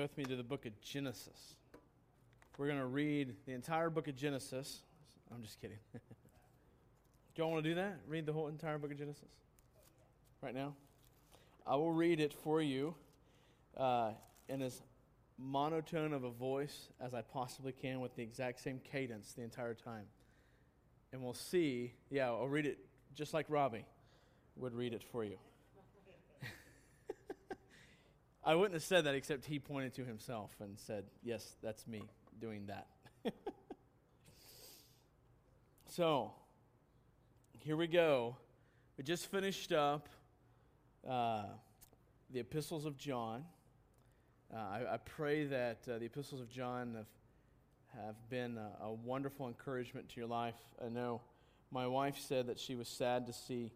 with me to the book of Genesis. We're going to read the entire book of Genesis. I'm just kidding. do y'all want to do that? Read the whole entire book of Genesis? Right now? I will read it for you uh, in as monotone of a voice as I possibly can with the exact same cadence the entire time. And we'll see. Yeah, I'll read it just like Robbie would read it for you. I wouldn't have said that except he pointed to himself and said, Yes, that's me doing that. so, here we go. We just finished up uh, the epistles of John. Uh, I, I, pray that uh, the epistles of John have, have been a, a, wonderful encouragement to your life. I know my wife said that she was sad to see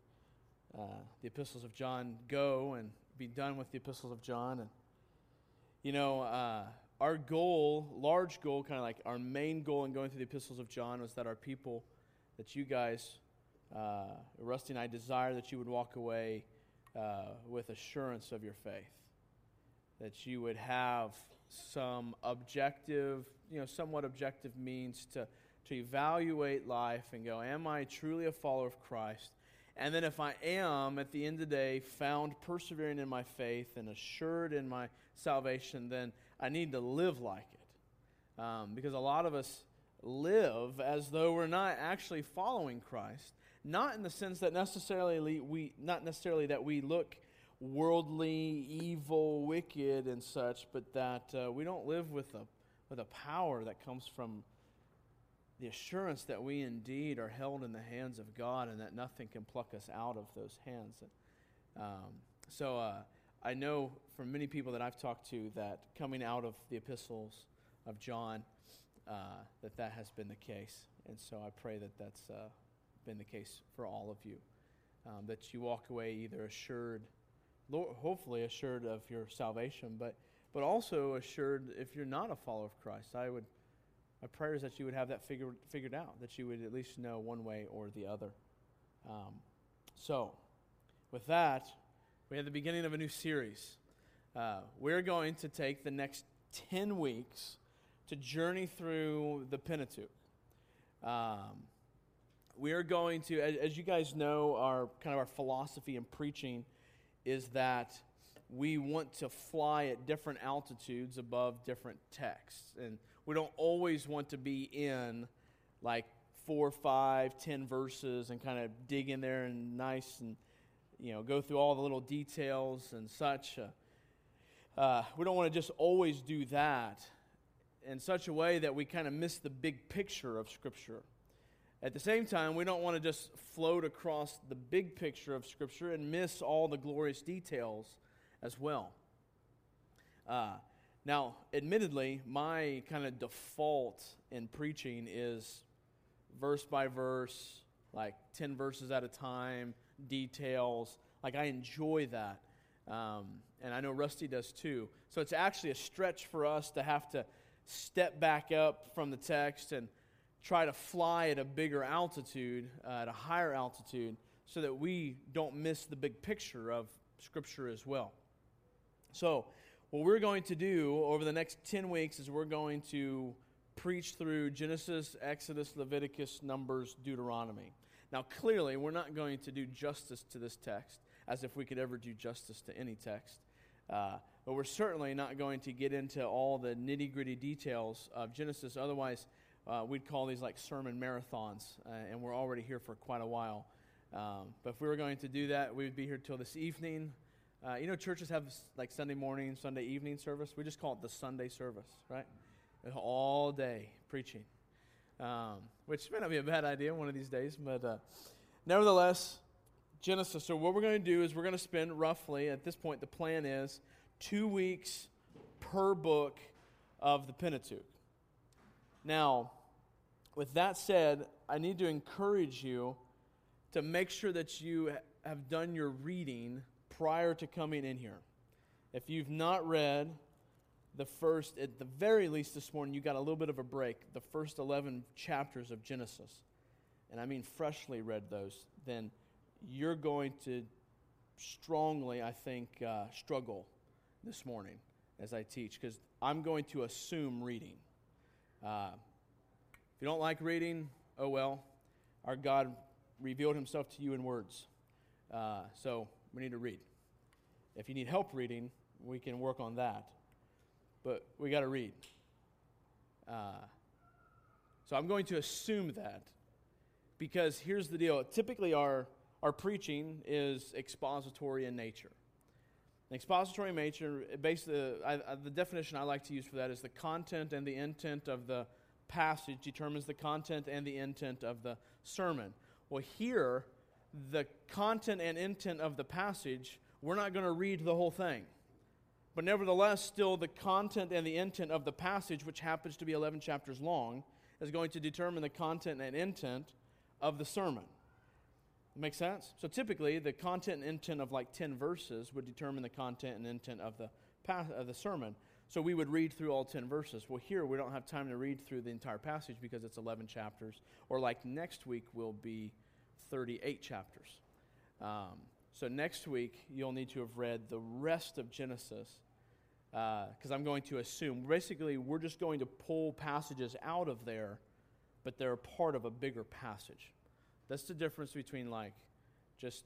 uh, the epistles of John go and be done with the epistles of John. And, you know, uh, our goal, large goal, kind of like our main goal in going through the epistles of John was that our people, that you guys, uh, Rusty and I, desire that you would walk away uh, with assurance of your faith. That you would have some objective, you know, somewhat objective means to, to evaluate life and go, Am I truly a follower of Christ? And then, if I am, at the end of the day, found persevering in my faith and assured in my salvation, then I need to live like it. Um, because a lot of us live as though we're not actually following Christ. Not in the sense that necessarily we, not necessarily that we look worldly, evil, wicked, and such, but that uh, we don't live with a, with a power that comes from the assurance that we indeed are held in the hands of God and that nothing can pluck us out of those hands. Um, so uh, I know from many people that I've talked to that coming out of the epistles of John, uh, that that has been the case. And so I pray that that's uh, been the case for all of you. Um, that you walk away either assured, hopefully assured of your salvation, but, but also assured if you're not a follower of Christ. I would my prayer is that you would have that figured, figured out, that you would at least know one way or the other. Um, so, with that, we have the beginning of a new series. Uh, we're going to take the next 10 weeks to journey through the Pentateuch. Um, we are going to, as, as, you guys know, our kind of our philosophy in preaching is that we want to fly at different altitudes above different texts. And we don't always want to be in like four, five, ten verses and kind of dig in there and nice and you know go through all the little details and such. Uh, uh, we don't want to just always do that in such a way that we kind of miss the big picture of Scripture. At the same time, we don't want to just float across the big picture of Scripture and miss all the glorious details as well. Uh, now, admittedly, my kind of default in preaching is verse by verse, like 10 verses at a time, details. Like, I enjoy that. Um, and I know Rusty does too. So it's actually a stretch for us to have to step back up from the text and try to fly at a bigger altitude, uh, at a higher altitude, so that we don't miss the big picture of Scripture as well. So, what we're going to do over the next 10 weeks is we're going to preach through Genesis, Exodus, Leviticus, Numbers, Deuteronomy. Now, clearly, we're not going to do justice to this text as if we could ever do justice to any text. Uh, but we're certainly not going to get into all the nitty gritty details of Genesis. Otherwise, uh, we'd call these like sermon marathons, uh, and we're already here for quite a while. Um, but if we were going to do that, we would be here till this evening. Uh, you know, churches have like Sunday morning, Sunday evening service. We just call it the Sunday service, right? All day preaching, um, which may not be a bad idea one of these days, but uh, nevertheless, Genesis. So, what we're going to do is we're going to spend roughly, at this point, the plan is two weeks per book of the Pentateuch. Now, with that said, I need to encourage you to make sure that you have done your reading prior to coming in here. If you've not read the first, at the very least this morning, you got a little bit of a break, the first 11 chapters of Genesis, and I mean freshly read those, then you're going to strongly, I think, uh, struggle this morning as I teach because I'm going to assume reading. Uh, if you don't like reading, oh well. Our God revealed himself to you in words. Uh, so we need to read. If you need help reading, we can work on that. But we got to read. Uh, so I'm going to assume that because here's the deal. Typically, our, our preaching is expository in nature. expository in nature, basically, I, I, the definition I like to use for that is the content and the intent of the passage determines the content and the intent of the sermon. Well, here, the content and intent of the passage, we're not going to read the whole thing. But nevertheless, still, the content and the intent of the passage, which happens to be 11 chapters long, is going to determine the content and intent of the sermon. Make sense? So typically, the content and intent of like 10 verses would determine the content and intent of the, path, of the sermon. So we would read through all 10 verses. Well, here we don't have time to read through the entire passage because it's 11 chapters. Or like next week will be 38 chapters. Um, so next week, you'll need to have read the rest of Genesis because uh, I'm going to assume basically we're just going to pull passages out of there, but they're part of a bigger passage. That's the difference between like just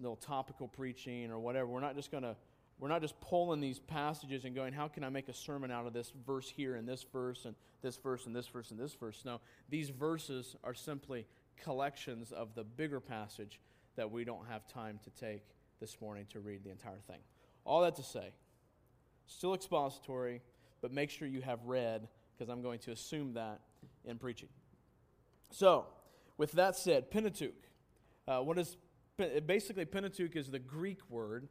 little topical preaching or whatever. We're not just going to we're not just pulling these passages and going, how can I make a sermon out of this verse here and this verse and this verse and this verse and this verse? No, these verses are simply collections of the bigger passage that we don't have time to take this morning to read the entire thing. All that to say, still expository, but make sure you have read, because I'm going to assume that in preaching. So, with that said, Pentateuch. Uh, what is basically Pentateuch is the Greek word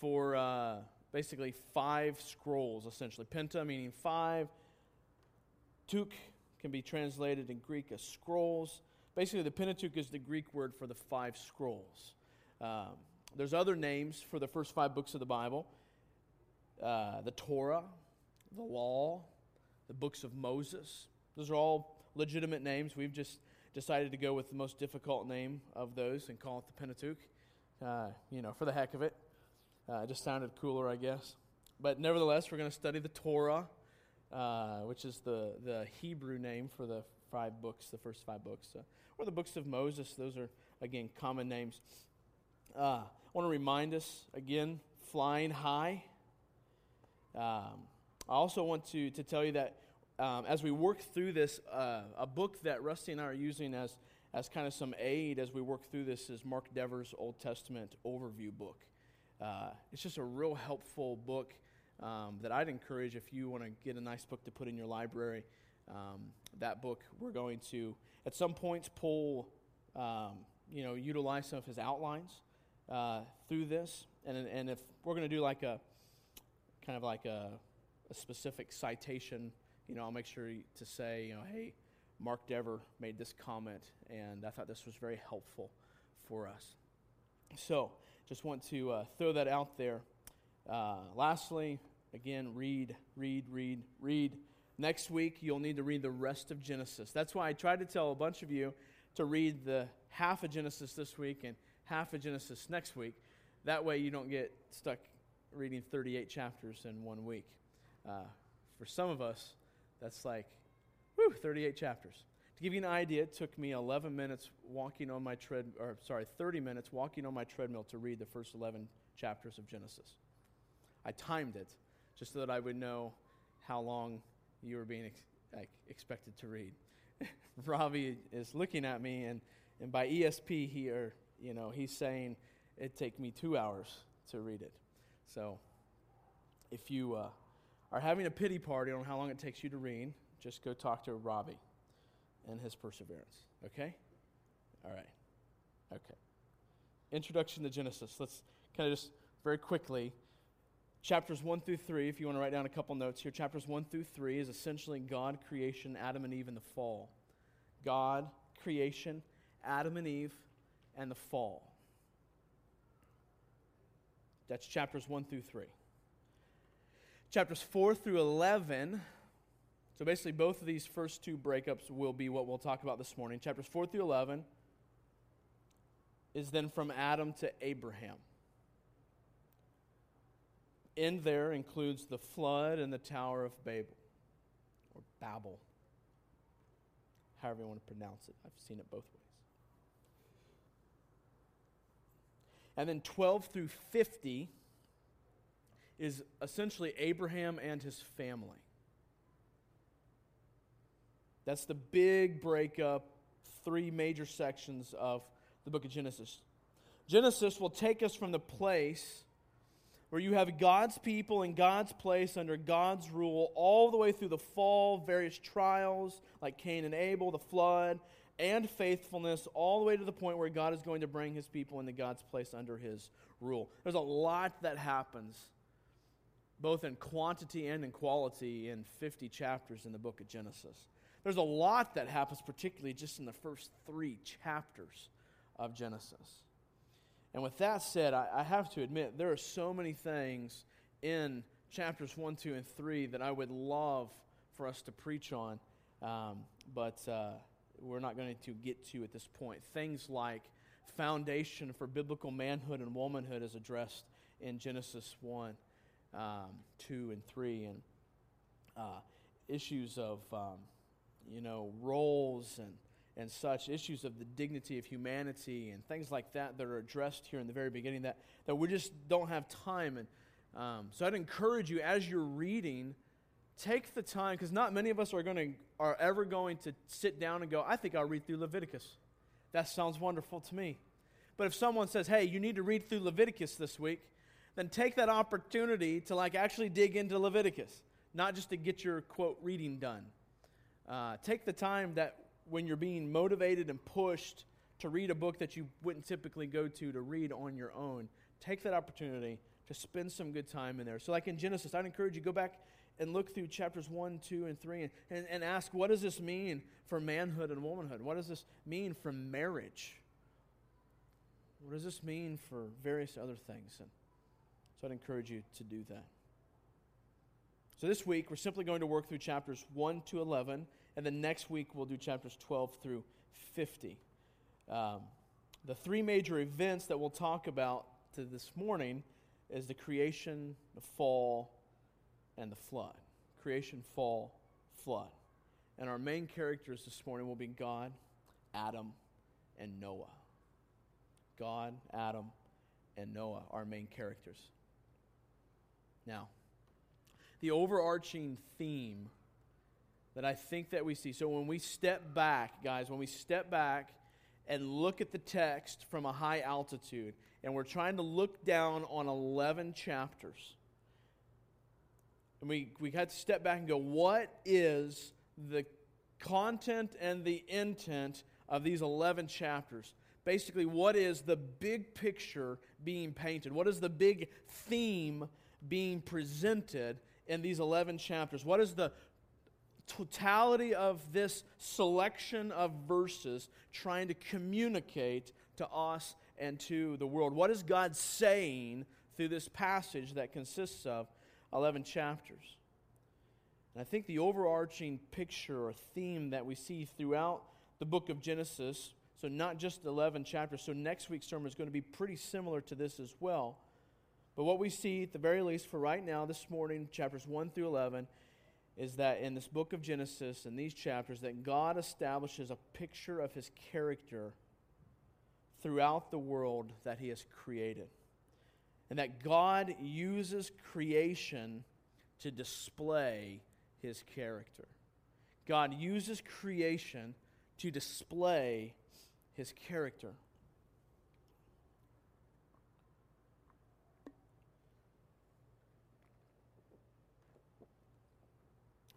for uh, basically five scrolls, essentially. Penta meaning five. Tuk can be translated in Greek as scrolls. Basically, the Pentateuch is the Greek word for the five scrolls. Um, there's other names for the first five books of the Bible uh, the Torah, the Law, the books of Moses. Those are all legitimate names. We've just decided to go with the most difficult name of those and call it the Pentateuch, uh, you know, for the heck of it. Uh, it just sounded cooler, I guess. But nevertheless, we're going to study the Torah, uh, which is the, the Hebrew name for the five books, the first five books. Uh, or the books of Moses. Those are, again, common names. Uh, I want to remind us, again, flying high. Um, I also want to, to tell you that um, as we work through this, uh, a book that Rusty and I are using as, as kind of some aid as we work through this is Mark Dever's Old Testament overview book. Uh, it's just a real helpful book um, that I'd encourage if you want to get a nice book to put in your library. Um, that book, we're going to, at some points, pull, um, you know, utilize some of his outlines uh, through this. And, and if we're going to do like a, kind of like a, a specific citation, you know, I'll make sure to say, you know, hey, Mark Dever made this comment, and I thought this was very helpful for us. So, just want to uh, throw that out there. Uh, lastly, again, read, read, read, read. Next week, you'll need to read the rest of Genesis. That's why I tried to tell a bunch of you to read the half of Genesis this week and half of Genesis next week. That way, you don't get stuck reading 38 chapters in one week. Uh, for some of us, that's like, whew, 38 chapters. To give you an idea, it took me 11 minutes walking on my tread, or sorry, 30 minutes walking on my treadmill to read the first 11 chapters of Genesis. I timed it just so that I would know how long you were being ex- like, expected to read. Ravi is looking at me, and, and by ESP here, you know, he's saying it'd take me two hours to read it. So, if you uh, are having a pity party on how long it takes you to read, just go talk to Robbie and his perseverance. Okay? All right. Okay. Introduction to Genesis. Let's kind of just very quickly. Chapters 1 through 3, if you want to write down a couple notes here, chapters 1 through 3 is essentially God, creation, Adam and Eve, and the fall. God, creation, Adam and Eve, and the fall. That's chapters 1 through 3. Chapters 4 through 11. So basically, both of these first two breakups will be what we'll talk about this morning. Chapters 4 through 11 is then from Adam to Abraham. In there includes the flood and the Tower of Babel, or Babel, however you want to pronounce it. I've seen it both ways. And then 12 through 50 is essentially Abraham and his family. That's the big breakup, three major sections of the book of Genesis. Genesis will take us from the place where you have God's people in God's place under God's rule all the way through the fall, various trials like Cain and Abel, the flood, and faithfulness, all the way to the point where God is going to bring his people into God's place under his rule. There's a lot that happens, both in quantity and in quality, in 50 chapters in the book of Genesis. There's a lot that happens, particularly just in the first three chapters of Genesis. And with that said, I, I, have to admit, there are so many things in chapters 1, 2, and 3 that I would love for us to preach on, um, but uh, we're not going to get to at this point. Things like foundation for biblical manhood and womanhood is addressed in Genesis 1, um, 2, and 3, and uh, issues of. Um, you know, roles and, and such, issues of the dignity of humanity and things like that that are addressed here in the very beginning that, that we just don't have time. And um, so I'd encourage you as you're reading, take the time, because not many of us are, to, are ever going to sit down and go, I think I'll read through Leviticus. That sounds wonderful to me. But if someone says, hey, you need to read through Leviticus this week, then take that opportunity to like actually dig into Leviticus, not just to get your quote reading done. Uh, take the time that when you're being motivated and pushed to read a book that you wouldn't typically go to to read on your own, take that opportunity to spend some good time in there. So, like in Genesis, I'd encourage you go back and look through chapters 1, 2, and 3 and, and, and ask what does this mean for manhood and womanhood? What does this mean for marriage? What does this mean for various other things? And so I'd encourage you to do that. So this week, we're simply going to work through chapters 1 to 11, and then next week, we'll do chapters 12 through 50. Um, the three major events that we'll talk about to this morning is the creation, the fall, and the flood. Creation, fall, flood. And our main characters this morning will be God, Adam, and Noah. God, Adam, and Noah, our main characters. Now, the overarching theme that I think that we see. So when we step back, guys, when we step back and look at the text from a high altitude, and we're trying to look down on 11 chapters, and we, we had to step back and go, what is the content and the intent of these 11 chapters? Basically, what is the big picture being painted? What is the big theme being presented in these 11 chapters? What is the totality of this selection of verses trying to communicate to us and to the world? What is God saying through this passage that consists of 11 chapters? And I think the overarching picture or theme that we see throughout the book of Genesis, so not just 11 chapters, so next week's sermon is going to be pretty similar to this as well but what we see, at the very least, for right now, this morning, chapters 1 through 11, is that in this book of Genesis, in these chapters, that God establishes a picture of his character throughout the world that he has created. And that God uses creation to display his character. God uses creation to display his character.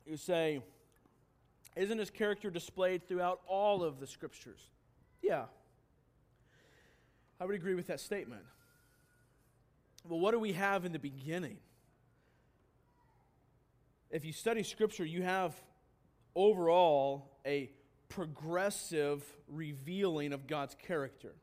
You say, isn't his character displayed throughout all of the scriptures? Yeah. I would agree with that statement. Well, what do we have in the beginning? If you study scripture, you have overall a progressive revealing of God's character.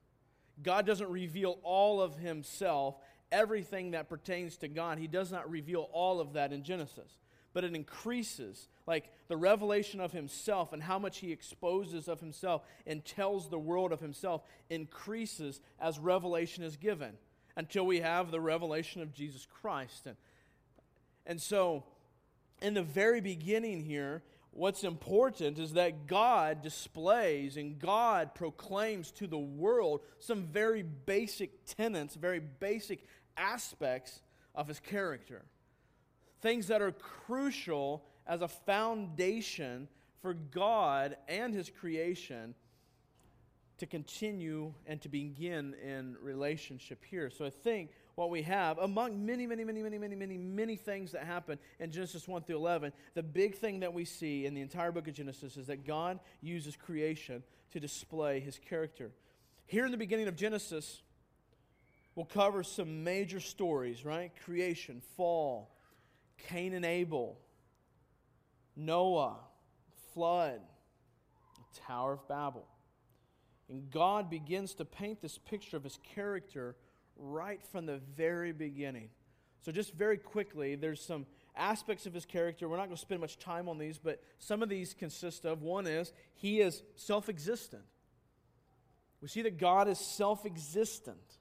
God doesn't reveal all of himself, everything that pertains to God. He does not reveal all of that in Genesis but it increases. Like the revelation of himself and how much he exposes of himself and tells the world of himself increases as revelation is given until we have the revelation of Jesus Christ. And, And so, in the very beginning here, what's important is that God displays and God proclaims to the world some very basic tenets, very basic aspects of his character. Things that are crucial as a foundation for God and his creation to continue and to begin in relationship here. So I think what we have, among many, many, many, many, many, many, many things that happen in Genesis 1 through 11, the big thing that we see in the entire book of Genesis is that God uses creation to display his character. Here in the beginning of Genesis, we'll cover some major stories, right? Creation, fall, Cain and Abel, Noah, flood, Tower of Babel. And God begins to paint this picture of his character right from the very beginning. So, just very quickly, there's some aspects of his character. We're not going to spend much time on these, but some of these consist of one is he is self existent. We see that God is self existent.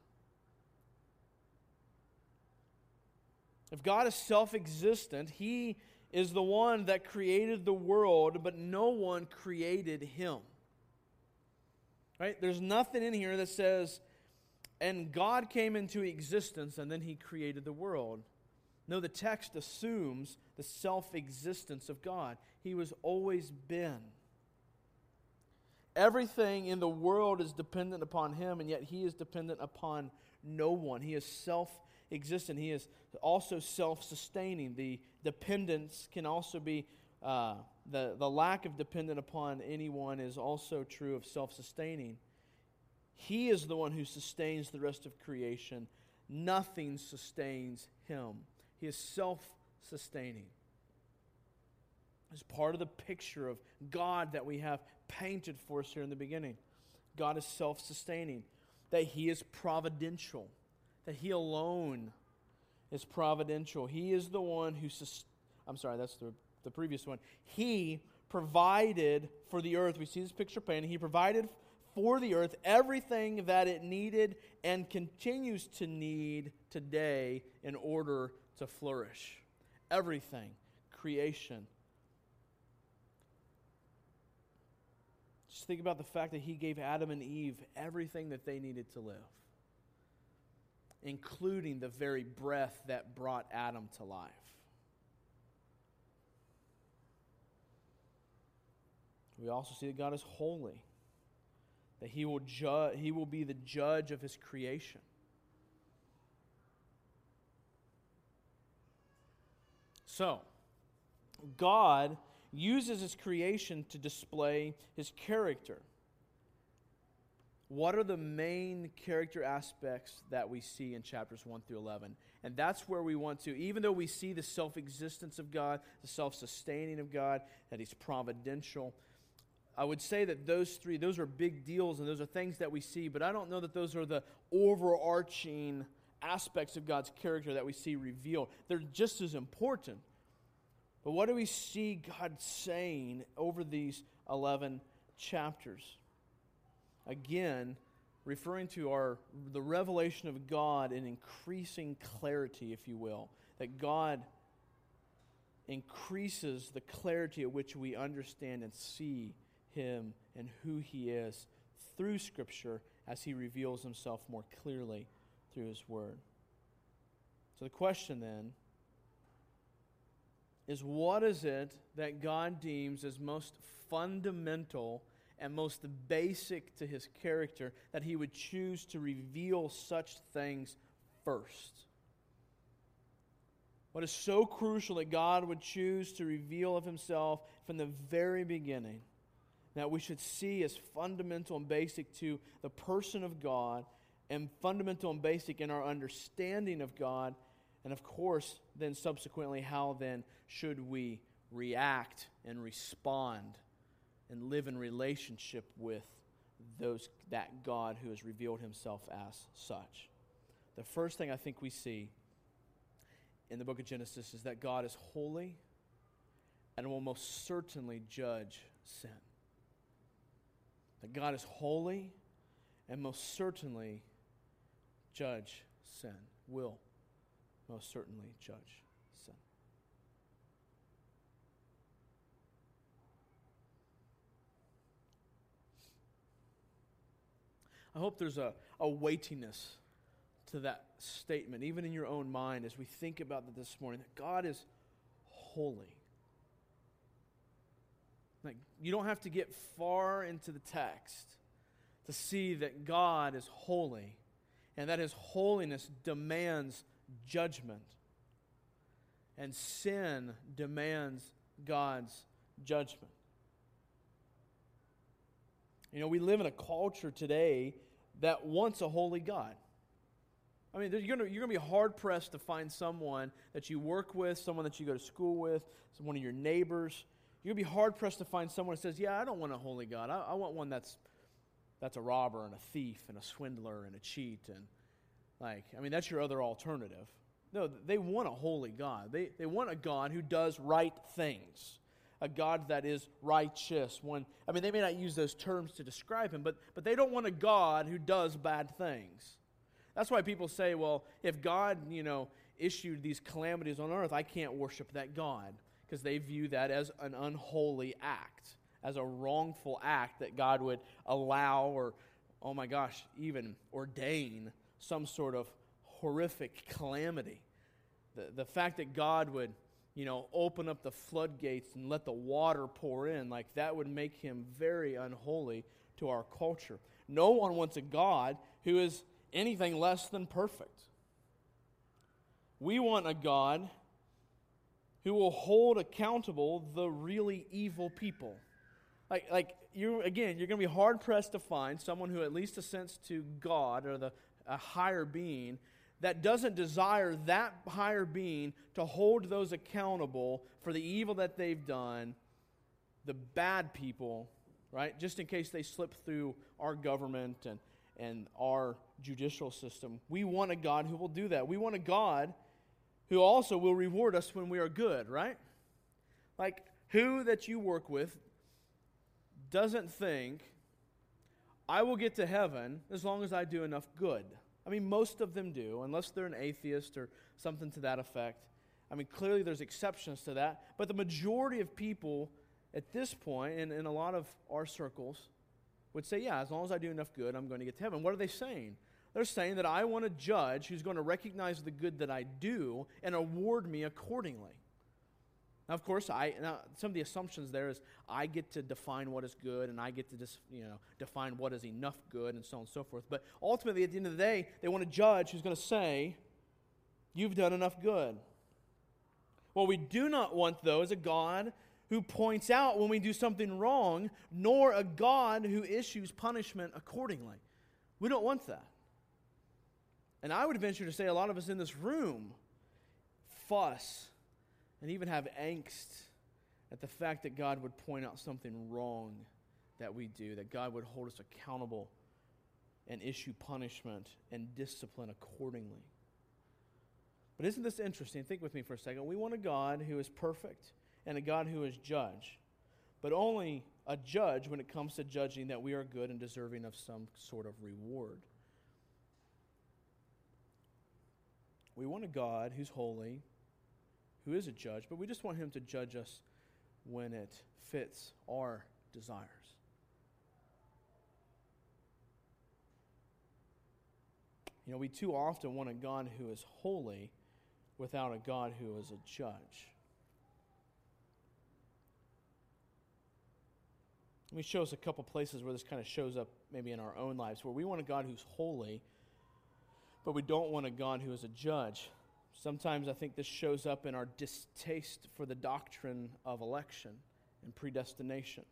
If God is self existent, he is the one that created the world, but no one created him. Right? There's nothing in here that says, and God came into existence and then he created the world. No, the text assumes the self existence of God. He was always been. Everything in the world is dependent upon him, and yet he is dependent upon no one. He is self existent. He is also self sustaining. The dependence can also be, uh, the, the lack of dependent upon anyone is also true of self sustaining. He is the one who sustains the rest of creation. Nothing sustains him. He is self sustaining. As part of the picture of God that we have painted for us here in the beginning. God is self sustaining, that He is providential, that He alone is providential. He is the one who, sus- I'm sorry, that's the, the previous one. He provided for the earth. We see this picture painted. He provided for the earth everything that it needed and continues to need today in order to flourish. Everything, creation. Just think about the fact that he gave Adam and Eve everything that they needed to live, including the very breath that brought Adam to life. We also see that God is holy that he will, ju- he will be the judge of his creation. So, God uses his creation to display his character. What are the main character aspects that we see in chapters 1 through 11? And that's where we want to, even though we see the self existence of God, the self sustaining of God, that he's providential, I would say that those three, those are big deals and those are things that we see, but I don't know that those are the overarching aspects of God's character that we see revealed. They're just as important. But what do we see God saying over these 11 chapters? Again, referring to our the revelation of God in increasing clarity, if you will, that God increases the clarity at which we understand and see him and who he is through Scripture as he reveals himself more clearly through his word. So the question then is what is it that God deems as most fundamental and most basic to his character that he would choose to reveal such things first? What is so crucial that God would choose to reveal of himself from the very beginning? that we should see as fundamental and basic to the person of God and fundamental and basic in our understanding of God. And of course, then subsequently, how then should we react and respond and live in relationship with those that God who has revealed himself as such. The first thing I think we see in the book of Genesis is that God is holy and will most certainly judge sin that God is holy and most certainly judge sin, will most certainly judge sin. I hope there's a, a weightiness to that statement, even in your own mind, as we think about that this morning, that God is holy. Like, you don't have to get far into the text to see that God is holy and that his holiness demands judgment. And sin demands God's judgment. You know, we live in a culture today that wants a holy God. I mean, you're going to be hard pressed to find someone that you work with, someone that you go to school with, one of your neighbors. You're going to be hard pressed to find someone that says, Yeah, I don't want a holy God. I, I want one that's, that's a robber and a thief and a swindler and a cheat. And, like, I mean, that's your other alternative. No, they want a holy God. They, they want a God who does right things, a God that is righteous. One, I mean, they may not use those terms to describe him, but, but they don't want a God who does bad things. That's why people say, well, if God, you know, issued these calamities on earth, I can't worship that God because they view that as an unholy act, as a wrongful act that God would allow or, oh my gosh, even ordain some sort of horrific calamity. The, the fact that God would, you know, open up the floodgates and let the water pour in, like that would make him very unholy to our culture. No one wants a God who is anything less than perfect. We want a God who will hold accountable the really evil people. Like, like you again, you're going to be hard pressed to find someone who at least assents to God or the a higher being that doesn't desire that higher being to hold those accountable for the evil that they've done, the bad people, right? Just in case they slip through our government and, and our judicial system. We want a God who will do that. We want a God who also will reward us when we are good, right? Like, who that you work with doesn't think I will get to heaven as long as I do enough good. I mean, most of them do, unless they're an atheist or something to that effect. I mean, clearly there's exceptions to that, but the majority of people at this point, in, in a lot of our circles, would say, Yeah, as long as I do enough good, I'm going to get to heaven. What are they saying? They're saying that I want a judge who's going to recognize the good that I do and award me accordingly. Now, of course, I now some of the assumptions there is I get to define what is good, and I get to just you know define what is enough good, and so on and so forth. But ultimately, at the end of the day, they want a judge who's going to say, "You've done enough good." What we do not want, though, is a God who points out when we do something wrong, nor a God who issues punishment accordingly. We don't want that. And I would venture to say a lot of us in this room fuss and even have angst at the fact that God would point out something wrong that we do, that God would hold us accountable and issue punishment and discipline accordingly. But isn't this interesting? Think with me for a second. We want a God who is perfect and a God who is judge, but only a judge when it comes to judging that we are good and deserving of some sort of reward. We want a God who's holy, who is a judge, but we just want him to judge us when it fits our desires. You know, we too often want a God who is holy without a God who is a judge. Let me show us a couple places where this kind of shows up maybe in our own lives, where we want a God who's holy, but we don't want a God who is a judge. Sometimes I think this shows up in our distaste for the doctrine of election and predestination.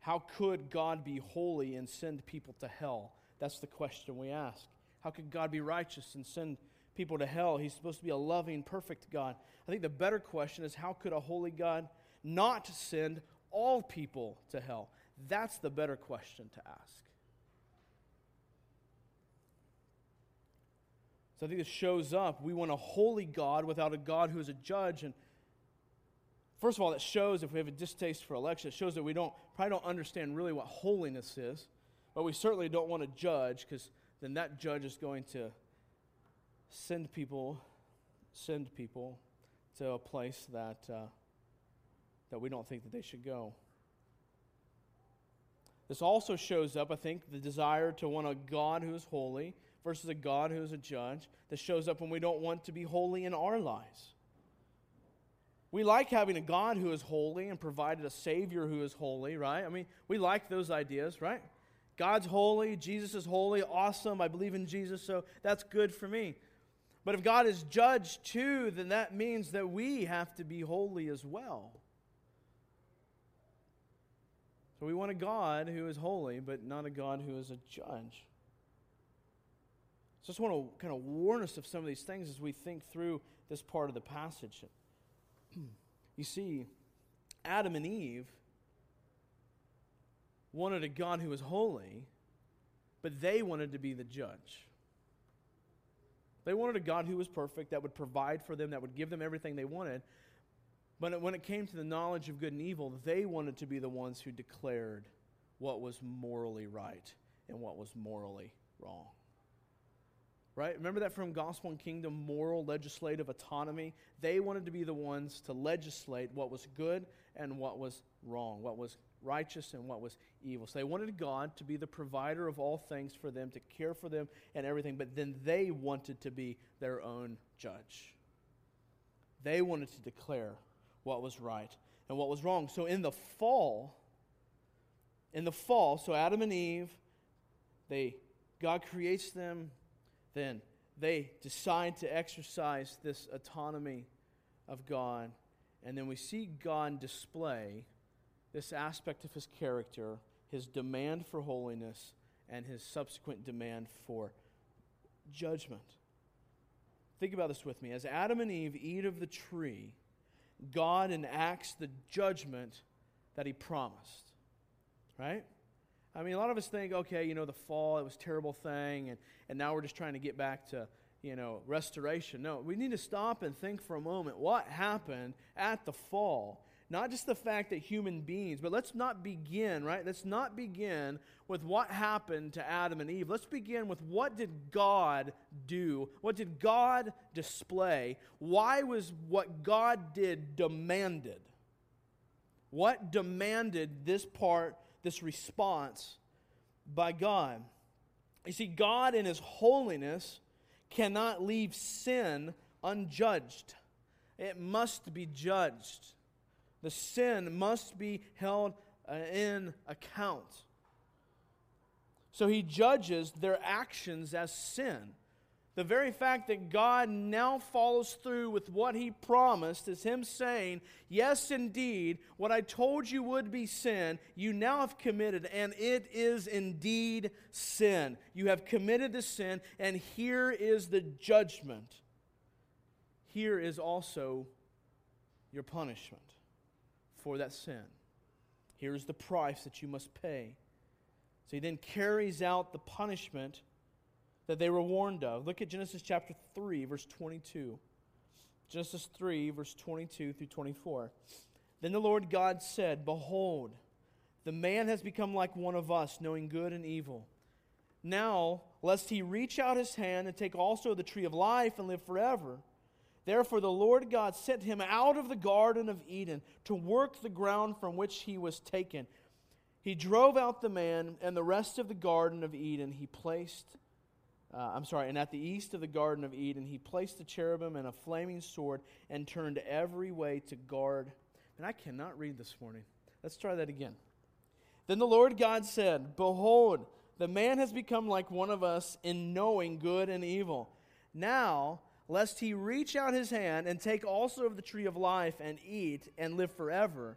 How could God be holy and send people to hell? That's the question we ask. How could God be righteous and send people to hell? He's supposed to be a loving, perfect God. I think the better question is how could a holy God not send all people to hell? That's the better question to ask. So I think this shows up. We want a holy God without a God who is a judge. And first of all, that shows if we have a distaste for election, it shows that we don't probably don't understand really what holiness is. But we certainly don't want to judge because then that judge is going to send people, send people to a place that uh, that we don't think that they should go. This also shows up, I think, the desire to want a God who is holy versus a God who is a judge. that shows up when we don't want to be holy in our lives. We like having a God who is holy and provided a Savior who is holy, right? I mean, we like those ideas, right? God's holy, Jesus is holy, awesome. I believe in Jesus, so that's good for me. But if God is judge too, then that means that we have to be holy as well. So we want a God who is holy, but not a God who is a judge. So I just want to kind of warn us of some of these things as we think through this part of the passage. you see, Adam and Eve wanted a God who was holy, but they wanted to be the judge. They wanted a God who was perfect, that would provide for them, that would give them everything they wanted. But when it came to the knowledge of good and evil, they wanted to be the ones who declared what was morally right and what was morally wrong. Right? Remember that from Gospel and Kingdom moral legislative autonomy? They wanted to be the ones to legislate what was good and what was wrong, what was righteous and what was evil. So they wanted God to be the provider of all things for them, to care for them and everything, but then they wanted to be their own judge. They wanted to declare what was right and what was wrong. So in the fall, in the fall, so Adam and Eve, they God creates them, then they decide to exercise this autonomy of God, and then we see God display this aspect of his character, his demand for holiness, and his subsequent demand for judgment. Think about this with me. As Adam and Eve eat of the tree, God enacts the judgment that he promised. Right? I mean, a lot of us think, okay, you know, the fall, it was terrible thing, and, and now we're just trying to get back to, you know, restoration. No, we need to stop and think for a moment what happened at the fall not just the fact that human beings, but let's not begin, right? Let's not begin with what happened to Adam and Eve. Let's begin with what did God do? What did God display? Why was what God did demanded? What demanded this part, this response by God? You see, God in His holiness cannot leave sin unjudged, it must be judged. The sin must be held uh, in account. So he judges their actions as sin. The very fact that God now follows through with what he promised is him saying, Yes, indeed, what I told you would be sin, you now have committed, and it is indeed sin. You have committed the sin, and here is the judgment. Here is also your punishment for that sin. Here's the price that you must pay. So he then carries out the punishment that they were warned of. Look at Genesis chapter 3, verse 22. Genesis 3, verse 22 through 24. Then the Lord God said, Behold, the man has become like one of us, knowing good and evil. Now, lest he reach out his hand and take also the tree of life and live forever. Therefore, the Lord God sent him out of the Garden of Eden to work the ground from which he was taken. He drove out the man and the rest of the Garden of Eden. He placed, uh, I'm sorry, and at the east of the Garden of Eden, he placed the cherubim and a flaming sword and turned every way to guard. And I cannot read this morning. Let's try that again. Then the Lord God said, Behold, the man has become like one of us in knowing good and evil. Now, lest he reach out his hand and take also of the tree of life and eat and live forever.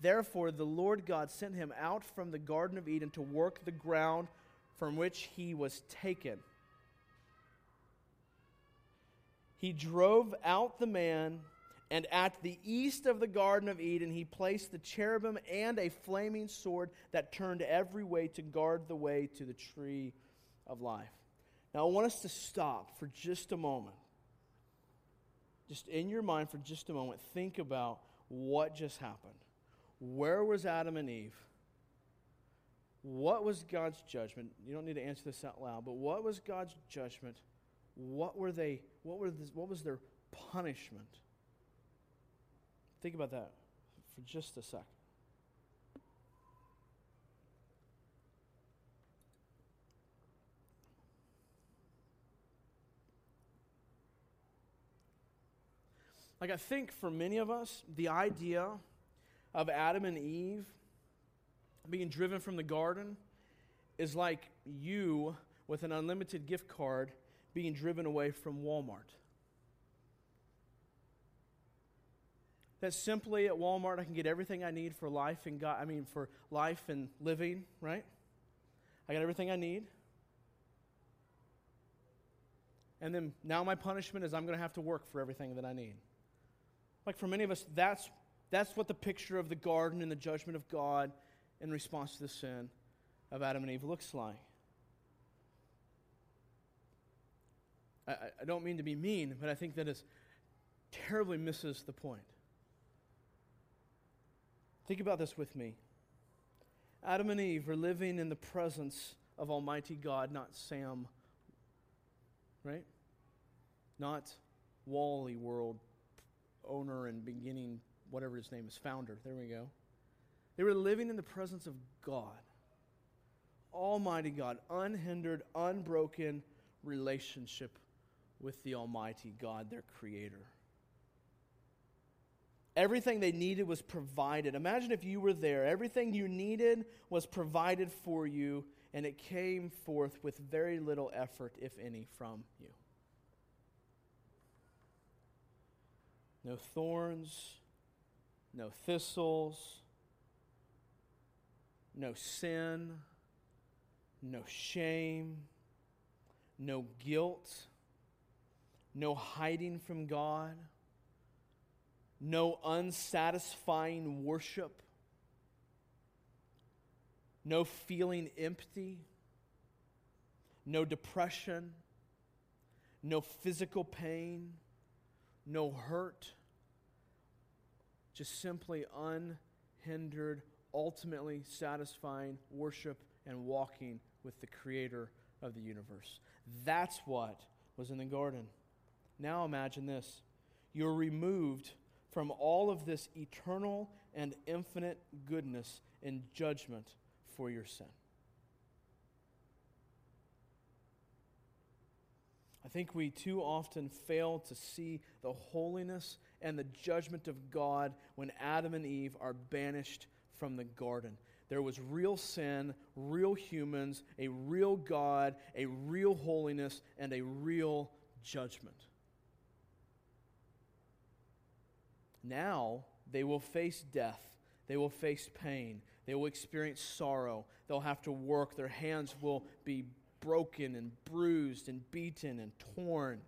Therefore, the Lord God sent him out from the Garden of Eden to work the ground from which he was taken. He drove out the man, and at the east of the Garden of Eden, he placed the cherubim and a flaming sword that turned every way to guard the way to the tree of life. Now, I want us to stop for just a moment just in your mind for just a moment, think about what just happened. Where was Adam and Eve? What was God's judgment? You don't need to answer this out loud, but what was God's judgment? What were they, what, were this, what was their punishment? Think about that for just a second. Like, I think for many of us, the idea of Adam and Eve being driven from the garden is like you with an unlimited gift card being driven away from Walmart. That simply at Walmart I can get everything I need for life and God, I mean for life and living, right? I got everything I need. And then now my punishment is I'm going to have to work for everything that I need. Like for many of us, that's, that's what the picture of the garden and the judgment of God in response to the sin of Adam and Eve looks like. I, I don't mean to be mean, but I think that it terribly misses the point. Think about this with me. Adam and Eve were living in the presence of Almighty God, not Sam, right? Not Wally World owner and beginning, whatever his name is, founder. There we go. They were living in the presence of God, Almighty God, unhindered, unbroken relationship with the Almighty God, their Creator. Everything they needed was provided. Imagine if you were there. Everything you needed was provided for you, and it came forth with very little effort, if any, from you. No thorns, no thistles, no sin, no shame, no guilt, no hiding from God. No unsatisfying worship, no feeling empty, no depression, no physical pain, no hurt, just simply unhindered, ultimately satisfying worship and walking with the Creator of the universe. That's what was in the garden. Now imagine this you're removed from all of this eternal and infinite goodness and judgment for your sin. I think we too often fail to see the holiness and the judgment of God when Adam and Eve are banished from the garden. There was real sin, real humans, a real God, a real holiness, and a real judgment. Now they will face death. They will face pain. They will experience sorrow. They'll have to work. Their hands will be broken and bruised and beaten and torn.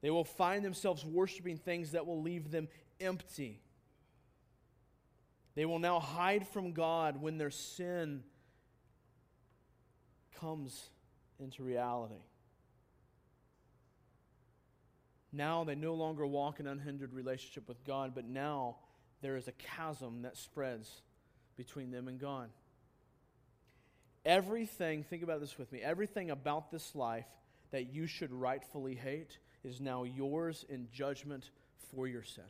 They will find themselves worshiping things that will leave them empty. They will now hide from God when their sin comes into reality. Now they no longer walk in unhindered relationship with God, but now there is a chasm that spreads between them and God. Everything, think about this with me, everything about this life that you should rightfully hate is now yours in judgment for your sin.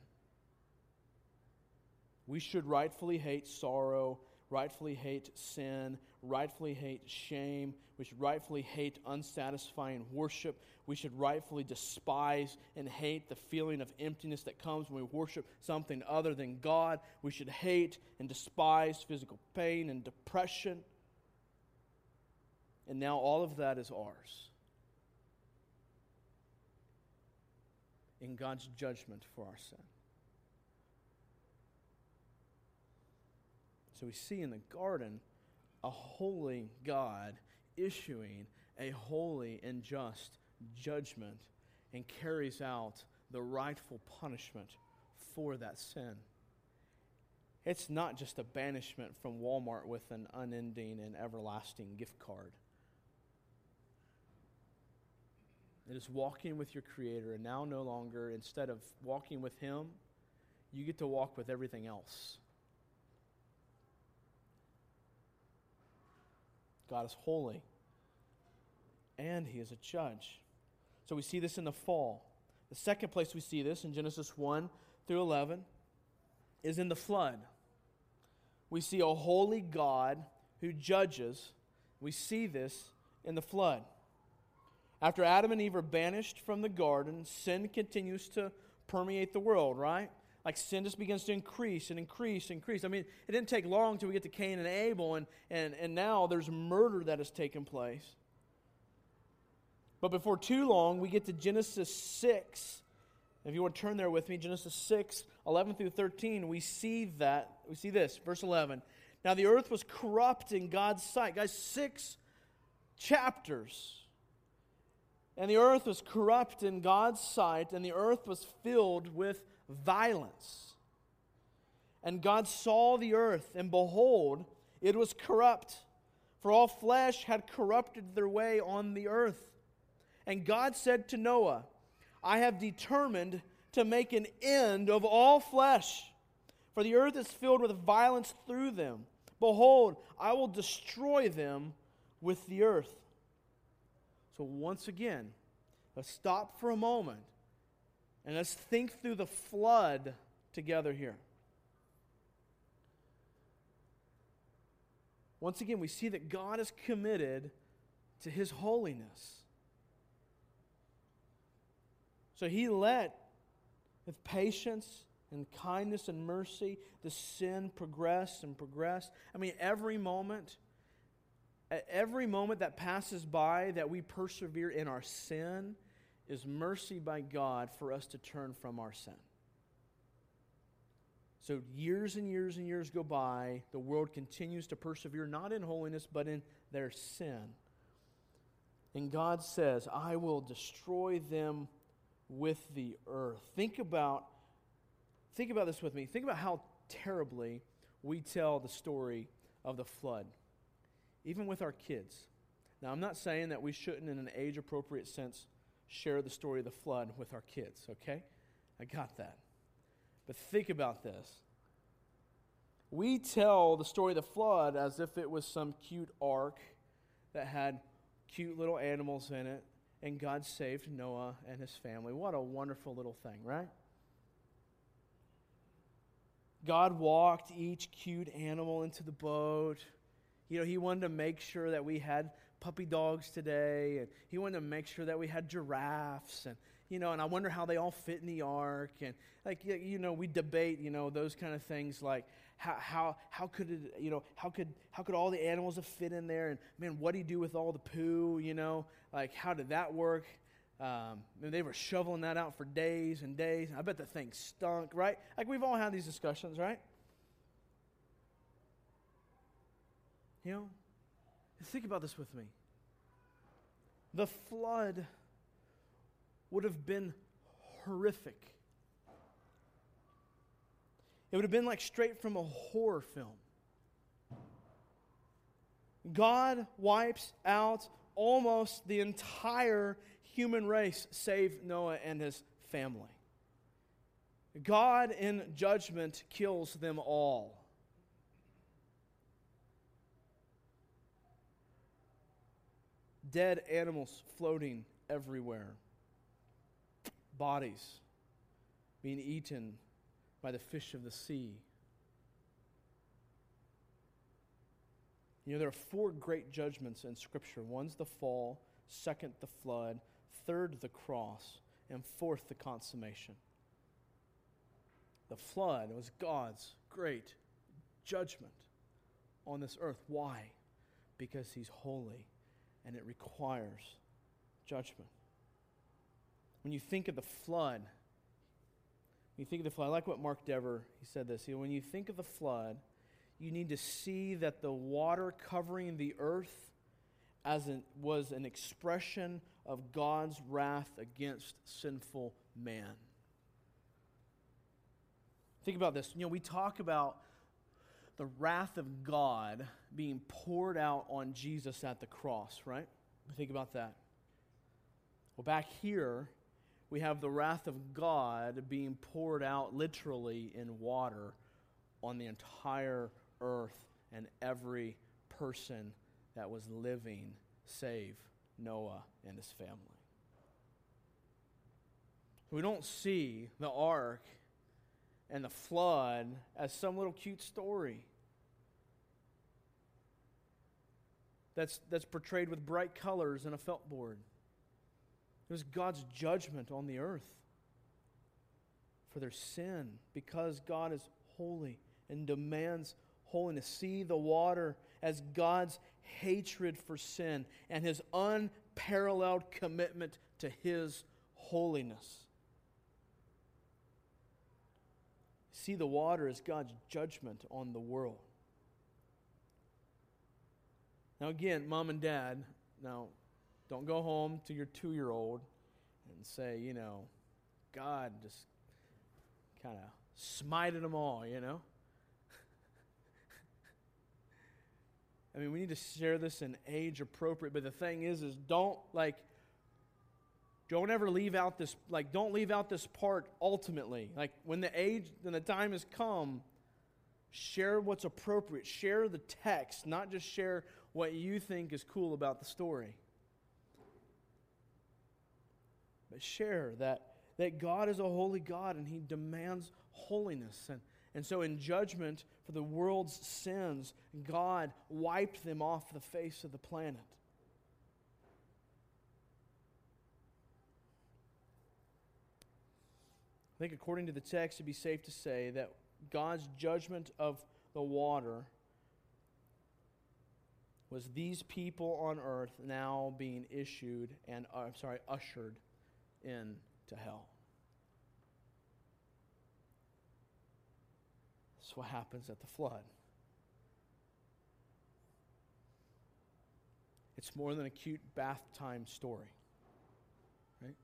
We should rightfully hate sorrow, rightfully hate sin, rightfully hate shame. We should rightfully hate unsatisfying worship. We should rightfully despise and hate the feeling of emptiness that comes when we worship something other than God. We should hate and despise physical pain and depression. And now all of that is ours. In God's judgment for our sin. So we see in the garden a holy God issuing a holy and just judgment and carries out the rightful punishment for that sin. It's not just a banishment from Walmart with an unending and everlasting gift card. It is walking with your Creator, and now no longer, instead of walking with Him, you get to walk with everything else. God is holy, and He is a judge. So we see this in the fall. The second place we see this in Genesis 1 through 11 is in the flood. We see a holy God who judges. We see this in the flood. After Adam and Eve are banished from the garden, sin continues to permeate the world, right? Like sin just begins to increase and increase and increase. I mean, it didn't take long until we get to Cain and Abel, and, and, and now there's murder that has taken place. But before too long, we get to Genesis 6. If you want to turn there with me, Genesis 6, 11 through 13, we see that. We see this, verse 11. Now the earth was corrupt in God's sight. Guys, six chapters. And the earth was corrupt in God's sight, and the earth was filled with violence. And God saw the earth, and behold, it was corrupt, for all flesh had corrupted their way on the earth. And God said to Noah, I have determined to make an end of all flesh, for the earth is filled with violence through them. Behold, I will destroy them with the earth. So, once again, let's stop for a moment and let's think through the flood together here. Once again, we see that God is committed to his holiness. So he let, with patience and kindness and mercy, the sin progress and progress. I mean, every moment, every moment that passes by that we persevere in our sin is mercy by God for us to turn from our sin. So years and years and years go by, the world continues to persevere not in holiness, but in their sin. And God says, I will destroy them with the earth. Think about, think about this with me. Think about how terribly we tell the story of the flood, even with our kids. Now, I'm not saying that we shouldn't, in an age appropriate sense, share the story of the flood with our kids, okay? I got that. But think about this. We tell the story of the flood as if it was some cute ark that had cute little animals in it and God saved Noah and his family. What a wonderful little thing, right? God walked each cute animal into the boat. You know, he wanted to make sure that we had puppy dogs today, and he wanted to make sure that we had giraffes, and you know, and I wonder how they all fit in the ark, and like you know, we debate, you know, those kind of things like how how how could it, you know, how could how could all the animals have fit in there, and man, what do you do with all the poo, you know, like how did that work? Um, they were shoveling that out for days and days. I bet the thing stunk, right? Like we've all had these discussions, right? You know, think about this with me. The flood would have been horrific. It would have been like straight from a horror film. God wipes out almost the entire human race, save Noah and his family. God, in judgment, kills them all. Dead animals floating everywhere, bodies being eaten by the fish of the sea. You know, there are four great judgments in Scripture one's the fall, second, the flood, third, the cross, and fourth, the consummation. The flood was God's great judgment on this earth. Why? Because He's holy and it requires judgment. When you think of the flood, when you think of the flood, I like what Mark Dever, he said this. when you think of the flood, you need to see that the water covering the earth as an, was an expression of God's wrath against sinful man. Think about this. You know, we talk about the wrath of God being poured out on Jesus at the cross, right? Think about that. Well, back here, we have the wrath of God being poured out literally in water on the entire earth and every person that was living, save Noah and his family. We don't see the ark and the flood as some little cute story that's, that's portrayed with bright colors and a felt board. It was God's judgment on the earth. for their sin because God is holy and demands holiness. See the water as God's hatred for sin and his unparalleled commitment to his holiness. See the water as God's judgment on the world. Now, again, mom and dad, now don't go home to your two year old and say, you know, God just kind of smited them all, you know? I mean, we need to share this in age appropriate, but the thing is, is don't like, don't ever leave out this, like, don't leave out this part ultimately. Like, when the age, when the time has come, share what's appropriate. Share the text, not just share what you think is cool about the story. But share that, that God is a holy God and He demands holiness. And, and so, in judgment for the world's sins, God wiped them off the face of the planet. I think, according to the text, it'd be safe to say that God's judgment of the water was these people on earth now being issued and, uh, I'm sorry, ushered into hell. That's what happens at the flood. It's more than a cute bath time story. Right?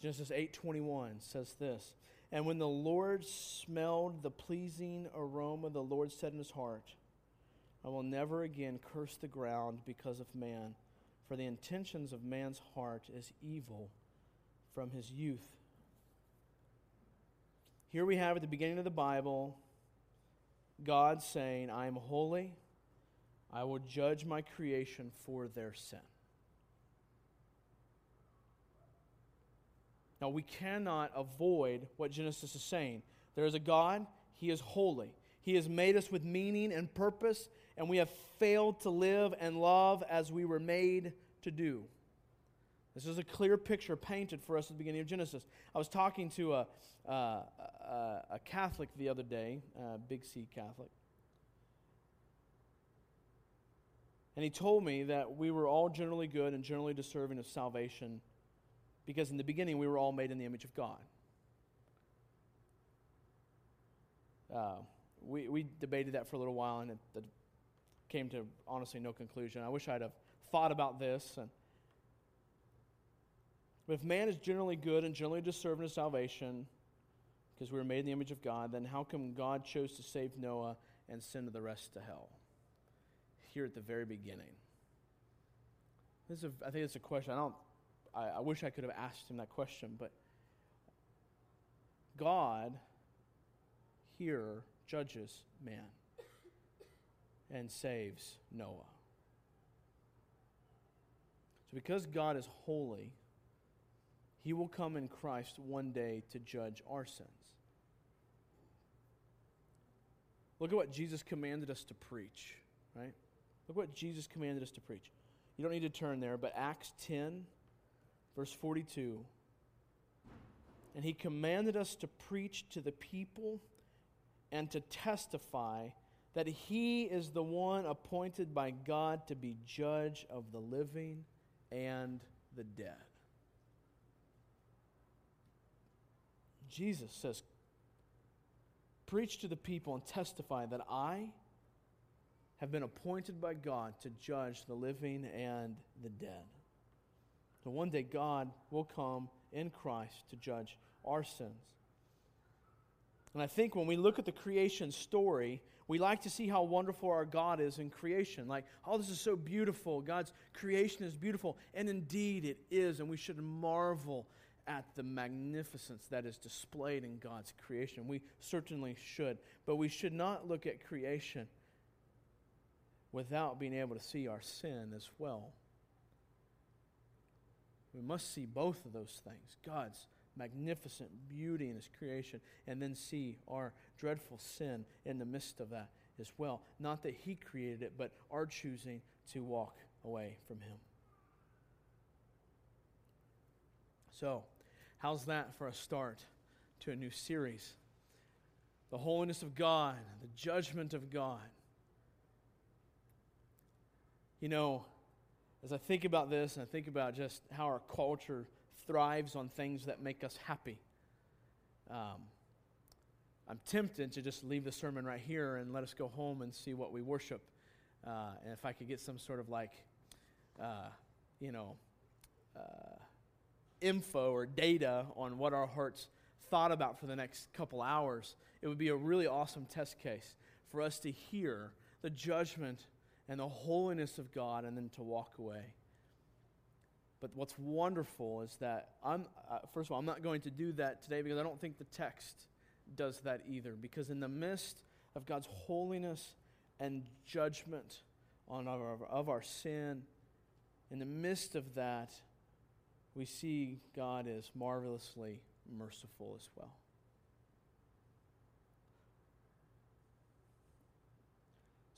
Genesis 8:21 says this, "And when the Lord smelled the pleasing aroma, the Lord said in his heart, I will never again curse the ground because of man, for the intentions of man's heart is evil from his youth. Here we have at the beginning of the Bible God saying, I am holy. I will judge my creation for their sin. Now, we cannot avoid what Genesis is saying. There is a God, He is holy. He has made us with meaning and purpose, and we have failed to live and love as we were made to do. This is a clear picture painted for us at the beginning of Genesis. I was talking to a, uh, a, a, Catholic the other day, a Big C Catholic. And he told me that we were all generally good and generally deserving of salvation because in the beginning we were all made in the image of God. Uh, we, we debated that for a little while and it came to honestly no conclusion. I wish I'd have thought about this. And, if man is generally good and generally deserving of salvation, because we were made in the image of God, then how come God chose to save Noah and send the rest to hell? Here at the very beginning. This is a, I think it's a question. I don't. I, I wish I could have asked him that question, but God here judges man and saves Noah. So, because God is holy, he will come in Christ one day to judge our sins. Look at what Jesus commanded us to preach, right? Look what Jesus commanded us to preach. You don't need to turn there, but Acts 10, verse 42. And he commanded us to preach to the people and to testify that he is the one appointed by God to be judge of the living and the dead. Jesus says, Preach to the people and testify that I have been appointed by God to judge the living and the dead. So one day God will come in Christ to judge our sins. And I think when we look at the creation story, we like to see how wonderful our God is in creation. Like, oh, this is so beautiful. God's creation is beautiful. And indeed it is. And we should marvel at the magnificence that is displayed in God's creation. We certainly should. But we should not look at creation without being able to see our sin as well. We must see both of those things God's magnificent beauty in His creation, and then see our dreadful sin in the midst of that as well. Not that He created it, but our choosing to walk away from Him. So, How's that for a start to a new series? The holiness of God, the judgment of God. You know, as I think about this and I think about just how our culture thrives on things that make us happy, um, I'm tempted to just leave the sermon right here and let us go home and see what we worship. Uh, and if I could get some sort of like, uh, you know, uh, info or data on what our hearts thought about for the next couple hours, it would be a really awesome test case for us to hear the judgment and the holiness of God and then to walk away. But what's wonderful is that I'm, uh, first of all, I'm not going to do that today because I don't think the text does that either. Because in the midst of God's holiness and judgment on our, of our sin, in the midst of that, we see God is marvelously merciful as well.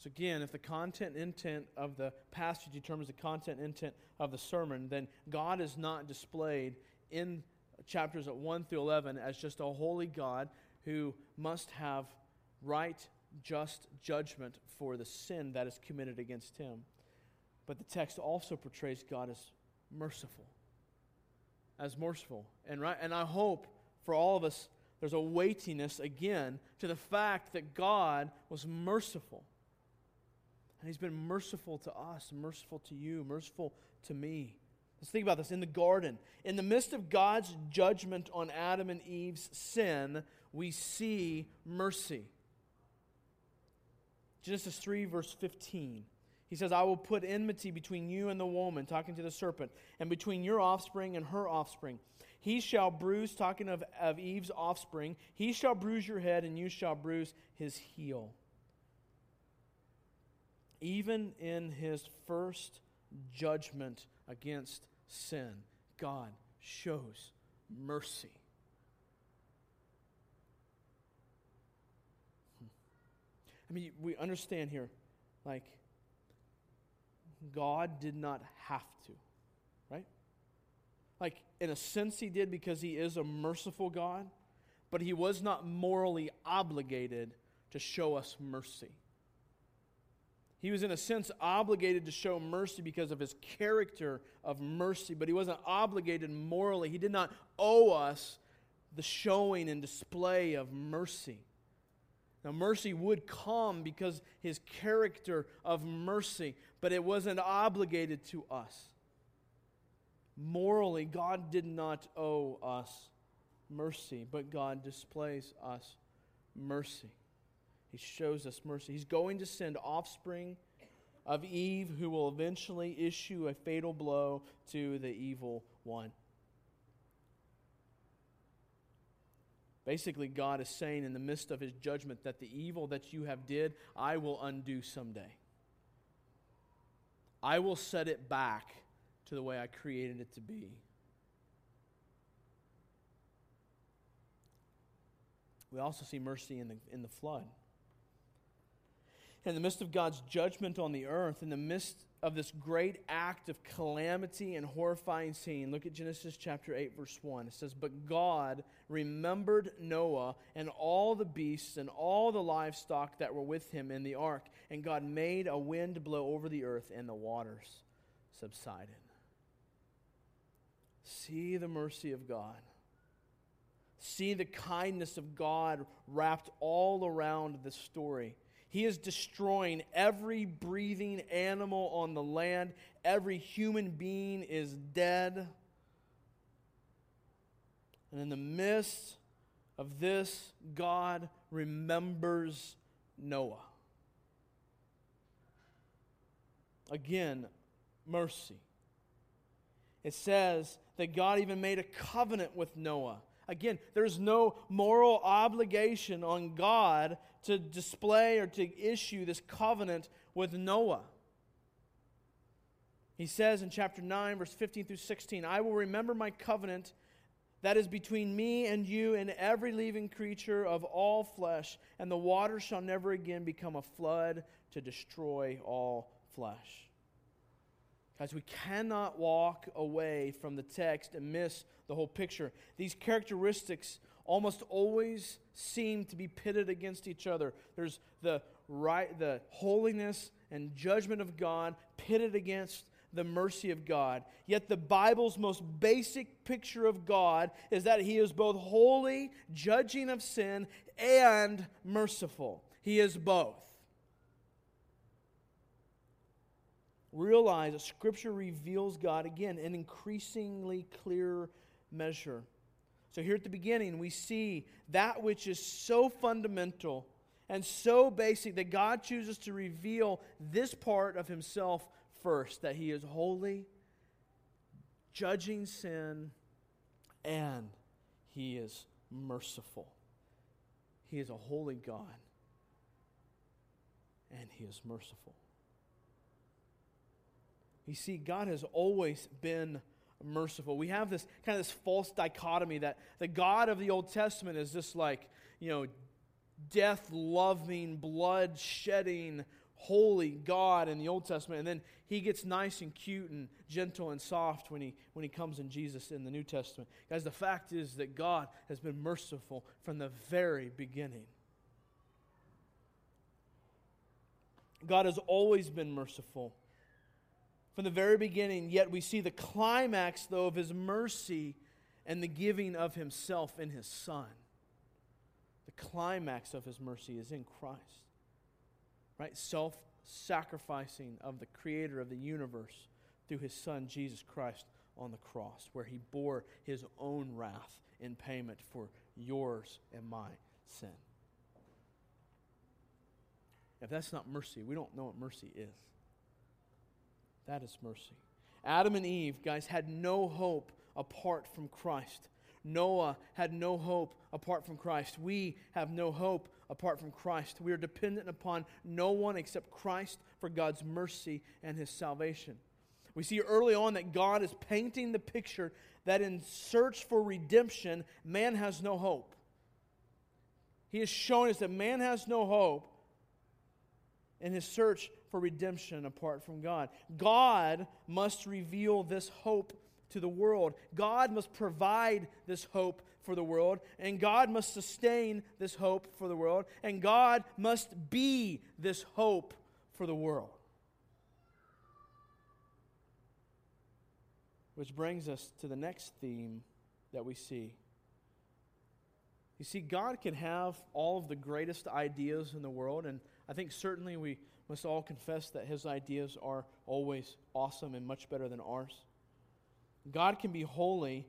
So, again, if the content intent of the passage determines the content intent of the sermon, then God is not displayed in chapters 1 through 11 as just a holy God who must have right, just judgment for the sin that is committed against him. But the text also portrays God as merciful. As merciful. And, right, and I hope for all of us, there's a weightiness again to the fact that God was merciful. And He's been merciful to us, merciful to you, merciful to me. Let's think about this. In the garden, in the midst of God's judgment on Adam and Eve's sin, we see mercy. Genesis 3, verse 15. He says, I will put enmity between you and the woman, talking to the serpent, and between your offspring and her offspring. He shall bruise, talking of, of Eve's offspring, he shall bruise your head, and you shall bruise his heel even in his first judgment against sin, God shows mercy. Hmm. I mean, we understand here, like, God did not have to, right? Like, in a sense, he did because he is a merciful God, but he was not morally obligated to show us mercy. He was, in a sense, obligated to show mercy because of his character of mercy, but he wasn't obligated morally. He did not owe us the showing and display of mercy. Now, mercy would come because his character of mercy, but it wasn't obligated to us. Morally, God did not owe us mercy, but God displays us mercy. He shows us mercy. He's going to send offspring of Eve who will eventually issue a fatal blow to the evil one. Basically, God is saying in the midst of his judgment that the evil that you have did, I will undo someday. I will set it back to the way I created it to be. We also see mercy in the, in the flood in the midst of God's judgment on the earth, in the midst of this great act of calamity and horrifying scene, look at Genesis chapter 8, verse 1. It says, But God remembered Noah and all the beasts and all the livestock that were with him in the ark, and God made a wind blow over the earth, and the waters subsided. See the mercy of God. See the kindness of God wrapped all around this story. He is destroying every breathing animal on the land. Every human being is dead. And in the midst of this, God remembers Noah. Again, mercy. It says that God even made a covenant with Noah. Again, there's no moral obligation on God to display or to issue this covenant with Noah. He says in chapter 9, verse 15 through 16, I will remember my covenant that is between me and you and every living creature of all flesh, and the water shall never again become a flood to destroy all flesh. Guys, we cannot walk away from the text and miss the whole picture. These characteristics almost always seem to be pitted against each other. There's the right the holiness and judgment of God pitted against the mercy of God. Yet the Bible's most basic picture of God is that he is both holy, judging of sin, and merciful. He is both. Realize that Scripture reveals God again in increasingly clear measure. So, here at the beginning, we see that which is so fundamental and so basic that God chooses to reveal this part of Himself first that He is holy, judging sin, and He is merciful. He is a holy God, and He is merciful. You see, God has always been merciful. We have this kind of this false dichotomy that the God of the Old Testament is this like, you know, death loving, blood shedding, holy God in the Old Testament, and then he gets nice and cute and gentle and soft when he, when he comes in Jesus in the New Testament. Guys, the fact is that God has been merciful from the very beginning. God has always been merciful from the very beginning, yet we see the climax, though, of his mercy and the giving of himself in his Son. The climax of his mercy is in Christ. Right? Self sacrificing of the creator of the universe through his Son, Jesus Christ, on the cross, where he bore his own wrath in payment for yours and my sin. If that's not mercy, we don't know what mercy is. That is mercy. Adam and Eve, guys, had no hope apart from Christ. Noah had no hope apart from Christ. We have no hope apart from Christ. We are dependent upon no one except Christ for God's mercy and his salvation. We see early on that God is painting the picture that in search for redemption, man has no hope. He is showing us that man has no hope in his search for redemption apart from God. God must reveal this hope to the world. God must provide this hope for the world, and God must sustain this hope for the world, and God must be this hope for the world. Which brings us to the next theme that we see. You see, God can have all of the greatest ideas in the world, and I think certainly we must all confess that his ideas are always awesome and much better than ours. God can be holy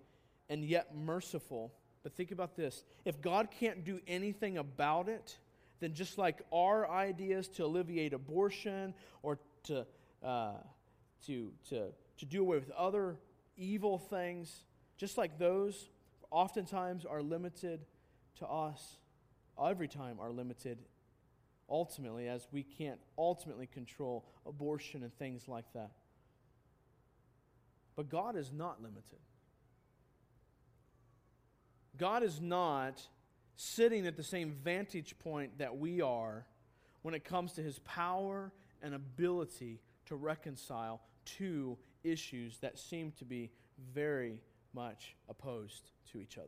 and yet merciful. But think about this if God can't do anything about it, then just like our ideas to alleviate abortion or to, uh, to, to, to do away with other evil things, just like those, oftentimes are limited to us, every time are limited ultimately, as we can't ultimately control abortion and things like that. But God is not limited. God is not sitting at the same vantage point that we are when it comes to his power and ability to reconcile two issues that seem to be very much opposed to each other.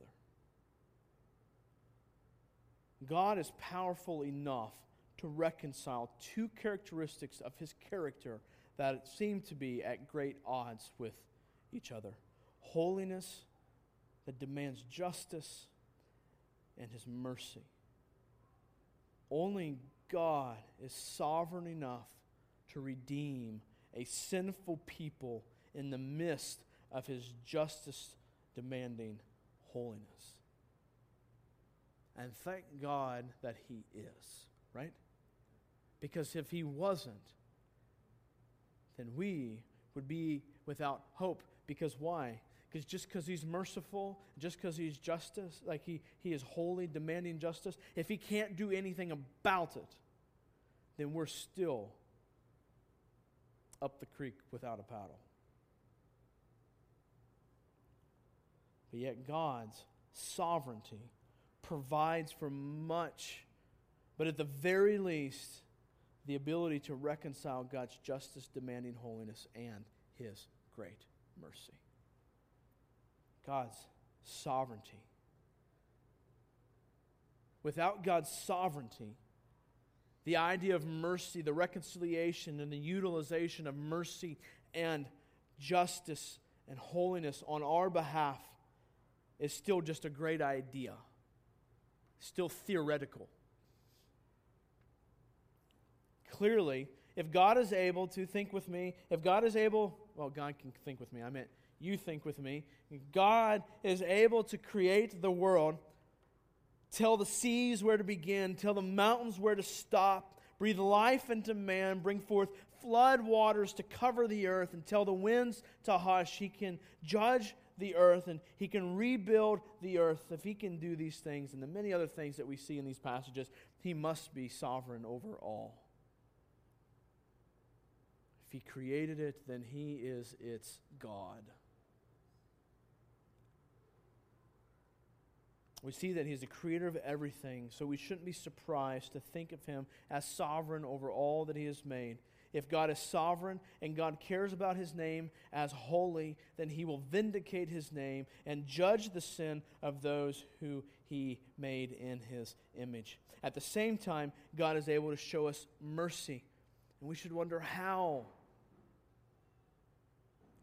God is powerful enough to reconcile two characteristics of his character that seem to be at great odds with each other holiness that demands justice and his mercy. Only God is sovereign enough to redeem a sinful people in the midst of his justice demanding holiness. And thank God that he is, right? Because if he wasn't, then we would be without hope. Because why? Because just because he's merciful, just because he's justice, like he, he is holy, demanding justice, if he can't do anything about it, then we're still up the creek without a paddle. But yet, God's sovereignty provides for much, but at the very least, the ability to reconcile God's justice demanding holiness and his great mercy. God's sovereignty. Without God's sovereignty, the idea of mercy, the reconciliation, and the utilization of mercy and justice and holiness on our behalf is still just a great idea, still theoretical. Clearly, if God is able to think with me, if God is able, well, God can think with me, I meant you think with me. God is able to create the world, tell the seas where to begin, tell the mountains where to stop, breathe life into man, bring forth flood waters to cover the earth, and tell the winds to hush. He can judge the earth and he can rebuild the earth. If he can do these things and the many other things that we see in these passages, he must be sovereign over all. He created it, then he is its God. We see that he's the creator of everything, so we shouldn't be surprised to think of him as sovereign over all that he has made. If God is sovereign and God cares about his name as holy, then he will vindicate his name and judge the sin of those who he made in his image. At the same time, God is able to show us mercy. And we should wonder how.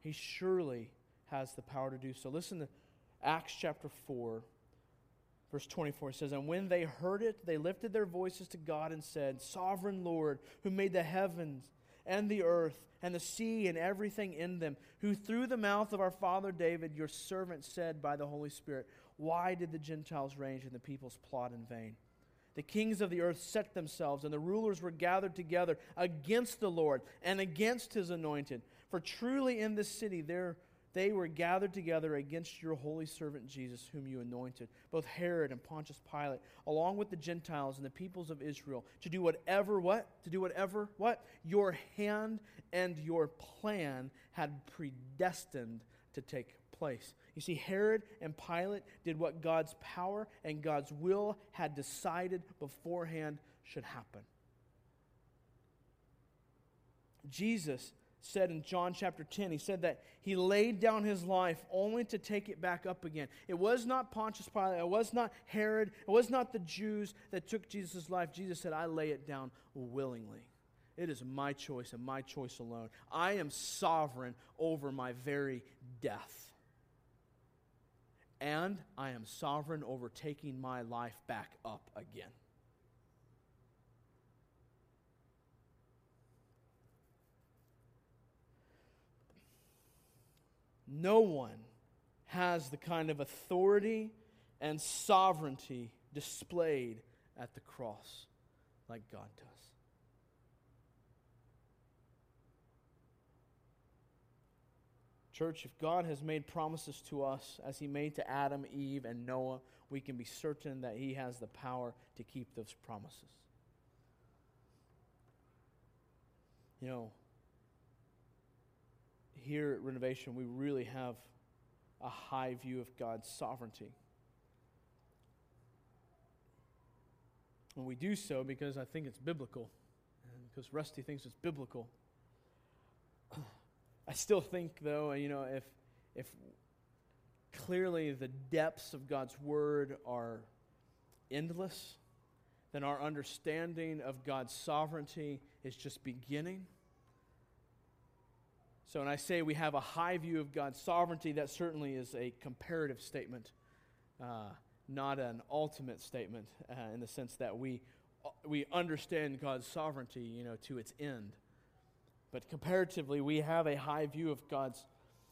He surely has the power to do so. Listen to Acts chapter 4 Verse 24 says, And when they heard it, they lifted their voices to God and said, Sovereign Lord, who made the heavens and the earth and the sea and everything in them, who through the mouth of our father David, your servant, said by the Holy Spirit, Why did the Gentiles range and the peoples plot in vain? The kings of the earth set themselves, and the rulers were gathered together against the Lord and against his anointed. For truly in this city there they were gathered together against your holy servant Jesus, whom you anointed, both Herod and Pontius Pilate, along with the Gentiles and the peoples of Israel, to do whatever, what? To do whatever, what? Your hand and your plan had predestined to take place. You see, Herod and Pilate did what God's power and God's will had decided beforehand should happen. Jesus said in John chapter 10. He said that he laid down his life only to take it back up again. It was not Pontius Pilate, it was not Herod, it was not the Jews that took Jesus' life. Jesus said, I lay it down willingly. It is my choice and my choice alone. I am sovereign over my very death. And I am sovereign over taking my life back up again. No one has the kind of authority and sovereignty displayed at the cross like God does. Church, if God has made promises to us as He made to Adam, Eve, and Noah, we can be certain that He has the power to keep those promises. You know, here at Renovation, we really have a high view of God's sovereignty. And we do so because I think it's biblical, and because Rusty thinks it's biblical. I still think, though, you know, if, if clearly the depths of God's Word are endless, then our understanding of God's sovereignty is just beginning. So, when I say we have a high view of God's sovereignty, that certainly is a comparative statement, uh, not an ultimate statement uh, in the sense that we, we understand God's sovereignty, you know, to its end. But comparatively, we have a high view of God's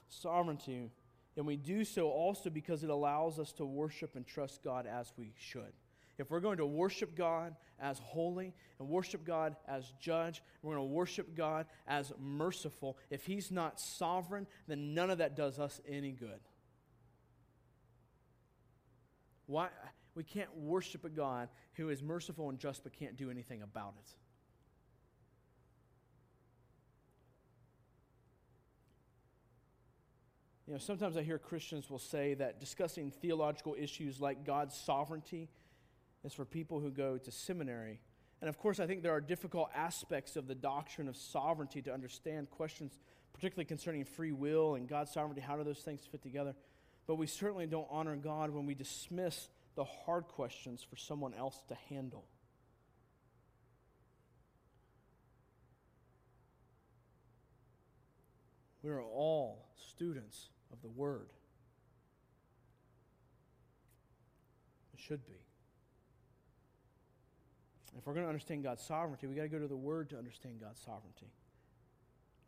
sovereignty, and we do so also because it allows us to worship and trust God as we should. If we're going to worship God as holy and worship God as judge, we're going to worship God as merciful. If He's not sovereign, then none of that does us any good. Why? We can't worship a God who is merciful and just but can't do anything about it. You know, sometimes I hear Christians will say that discussing theological issues like God's sovereignty is for people who go to seminary. And of course, I think there are difficult aspects of the doctrine of sovereignty to understand. Questions particularly concerning free will and God's sovereignty. How do those things fit together? But we certainly don't honor God when we dismiss the hard questions for someone else to handle. We are all students of the Word. It should be. If we're going to understand God's sovereignty, we've got to go to the Word to understand God's sovereignty,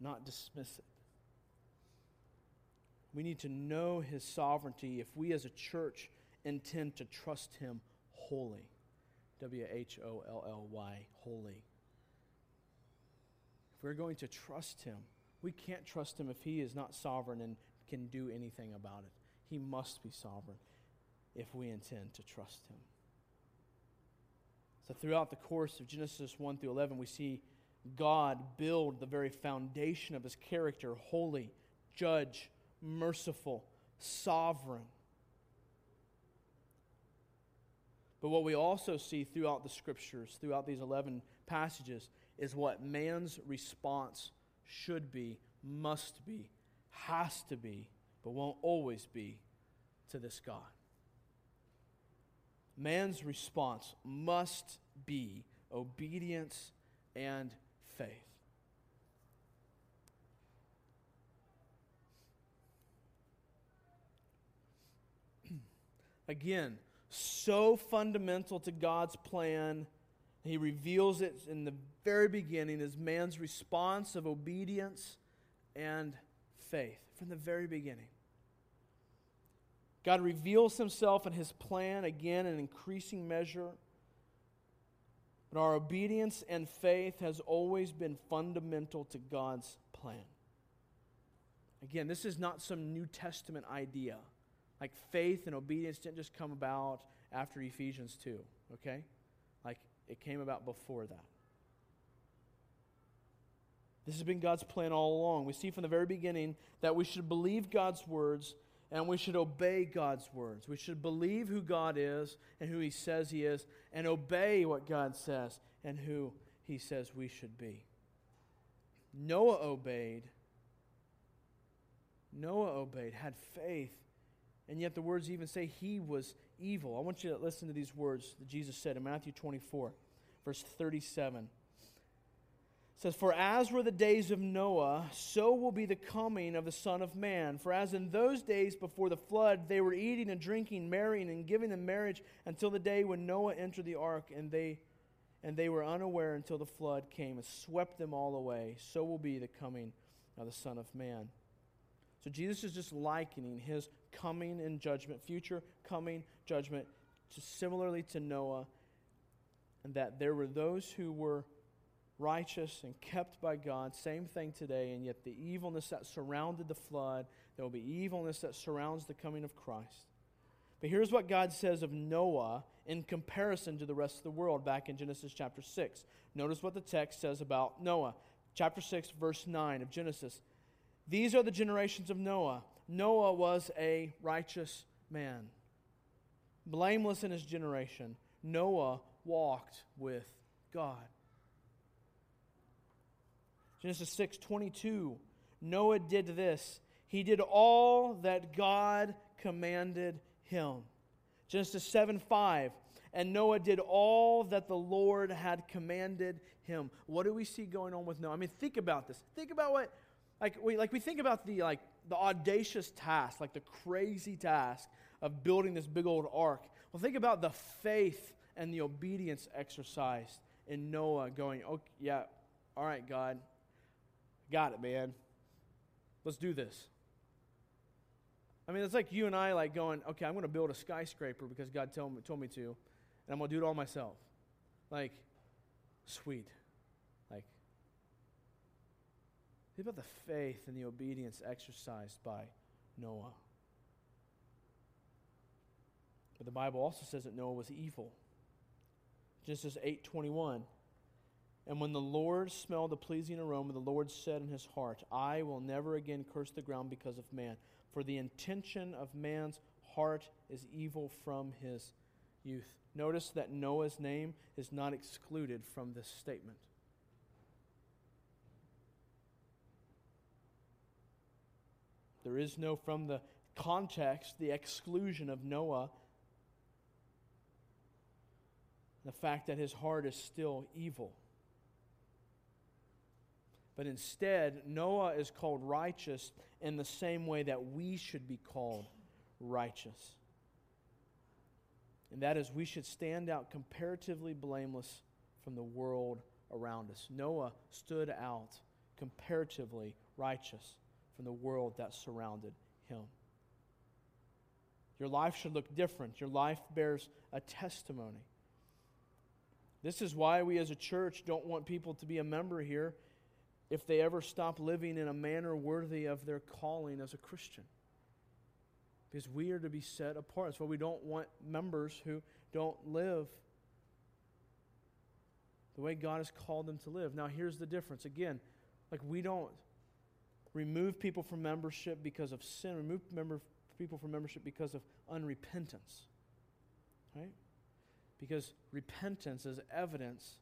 not dismiss it. We need to know His sovereignty if we as a church intend to trust Him wholly. W H O L L Y, holy. If we're going to trust Him, we can't trust Him if He is not sovereign and can do anything about it. He must be sovereign if we intend to trust Him. So, throughout the course of Genesis 1 through 11, we see God build the very foundation of His character holy, judge, merciful, sovereign. But what we also see throughout the scriptures, throughout these 11 passages, is what man's response should be, must be, has to be, but won't always be to this God. Man's response must be obedience and faith. Again, so fundamental to God's plan. He reveals it in the very beginning as man's response of obedience and faith from the very beginning. God reveals himself and his plan again in increasing measure. But our obedience and faith has always been fundamental to God's plan. Again, this is not some New Testament idea. Like faith and obedience didn't just come about after Ephesians 2, okay? Like it came about before that. This has been God's plan all along. We see from the very beginning that we should believe God's words and we should obey God's words. We should believe who God is and who He says He is, and obey what God says and who He says we should be. Noah obeyed. Noah obeyed, had faith, and yet the words even say he was evil. I want you to listen to these words that Jesus said in Matthew 24, verse 37 says, For as were the days of Noah, so will be the coming of the Son of Man. For as in those days before the flood, they were eating and drinking, marrying and giving in marriage until the day when Noah entered the ark, and they and they were unaware until the flood came and swept them all away. So will be the coming of the Son of Man. So Jesus is just likening his coming in judgment, future coming judgment, to similarly to Noah, and that there were those who were righteous and kept by God. Same thing today, and yet the evilness that surrounded the flood, there will be evilness that surrounds the coming of Christ. But here's what God says of Noah in comparison to the rest of the world back in Genesis chapter 6. Notice what the text says about Noah. Chapter 6, verse 9 of Genesis. These are the generations of Noah. Noah was a righteous man, blameless in his generation. Noah walked with God. Genesis 6 22. Noah did this. He did all that God commanded him. Genesis 7 5. And Noah did all that the Lord had commanded him. What do we see going on with Noah? I mean, think about this. Think about what, like we, like we think about the, like, the audacious task, like the crazy task of building this big old ark. Well, think about the faith and the obedience exercised in Noah going, oh, yeah, all right, God, Got it, man. Let's do this. I mean, it's like you and I like going, okay, I'm going to build a skyscraper because God told me, told me to, and I'm going to do it all myself. Like, sweet. Like, think about the faith and the obedience exercised by Noah. But the Bible also says that Noah was evil. Genesis 8:21 and when the Lord smelled the pleasing aroma, the Lord said in his heart, I will never again curse the ground because of man, for the intention of man's heart is evil from his youth. Notice that Noah's name is not excluded from this statement. There is no, from the context, the exclusion of Noah, the fact that his heart is still evil. But instead, Noah is called righteous in the same way that we should be called righteous. And that is, we should stand out comparatively blameless from the world around us. Noah stood out comparatively righteous from the world that surrounded him. Your life should look different. Your life bears a testimony. This is why we as a church don't want people to be a member here if they ever stop living in a manner worthy of their calling as a Christian. Because we are to be set apart. That's why we don't want members who don't live the way God has called them to live. Now, here's the difference. Again, like we don't remove people from membership because of sin, remove member, people from membership because of unrepentance. Right? Because repentance is evidence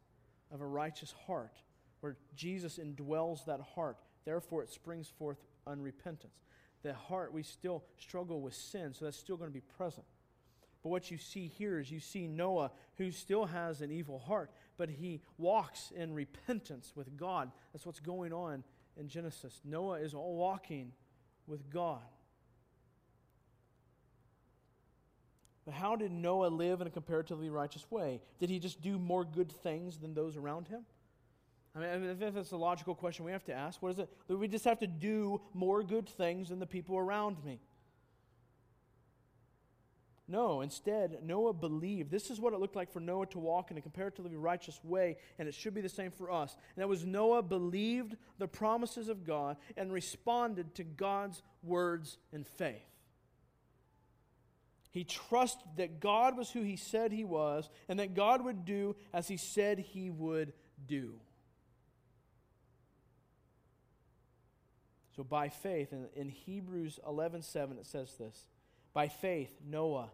of a righteous heart where Jesus indwells that heart. Therefore, it springs forth unrepentance. The heart, we still struggle with sin, so that's still going to be present. But what you see here is you see Noah, who still has an evil heart, but he walks in repentance with God. That's what's going on in Genesis. Noah is walking with God. But how did Noah live in a comparatively righteous way? Did he just do more good things than those around him? I mean, if that's a logical question we have to ask. What is it? We just have to do more good things than the people around me? No, instead, Noah believed. This is what it looked like for Noah to walk in a comparatively righteous way, and it should be the same for us. And that was Noah believed the promises of God and responded to God's words in faith. He trusted that God was who he said he was, and that God would do as he said he would do. So by faith, in, in Hebrews 11 7, it says this By faith, Noah,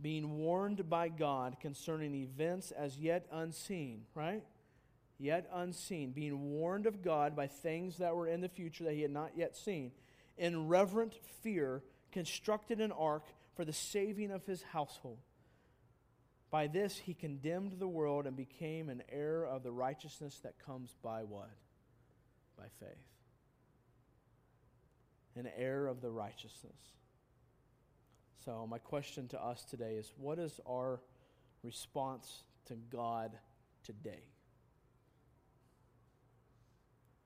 being warned by God concerning events as yet unseen, right? Yet unseen, being warned of God by things that were in the future that he had not yet seen, in reverent fear, constructed an ark for the saving of his household. By this he condemned the world and became an heir of the righteousness that comes by what? By faith an heir of the righteousness. So, my question to us today is what is our response to God today?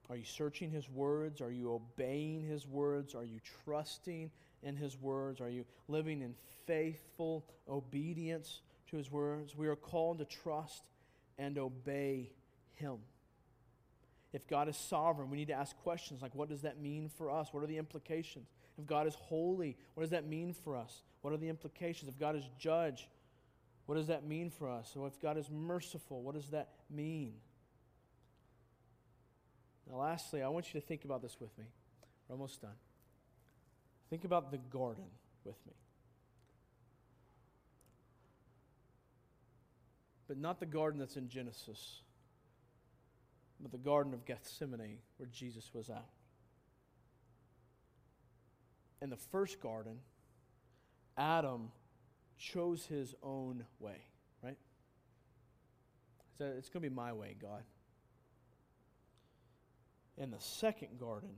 Are you searching His words? Are you obeying His words? Are you trusting in His words? Are you living in faithful obedience to His words? We are called to trust and obey Him if God is sovereign, we need to ask questions like, what does that mean for us? What are the implications? If God is holy, what does that mean for us? What are the implications? If God is judge, what does that mean for us? So if God is merciful, what does that mean? Now, lastly, I want you to think about this with me. We're almost done. Think about the garden with me. But not the garden that's in Genesis but the Garden of Gethsemane where Jesus was at. In the first garden, Adam chose his own way, right? Said, It's going to be my way, God. In the second garden,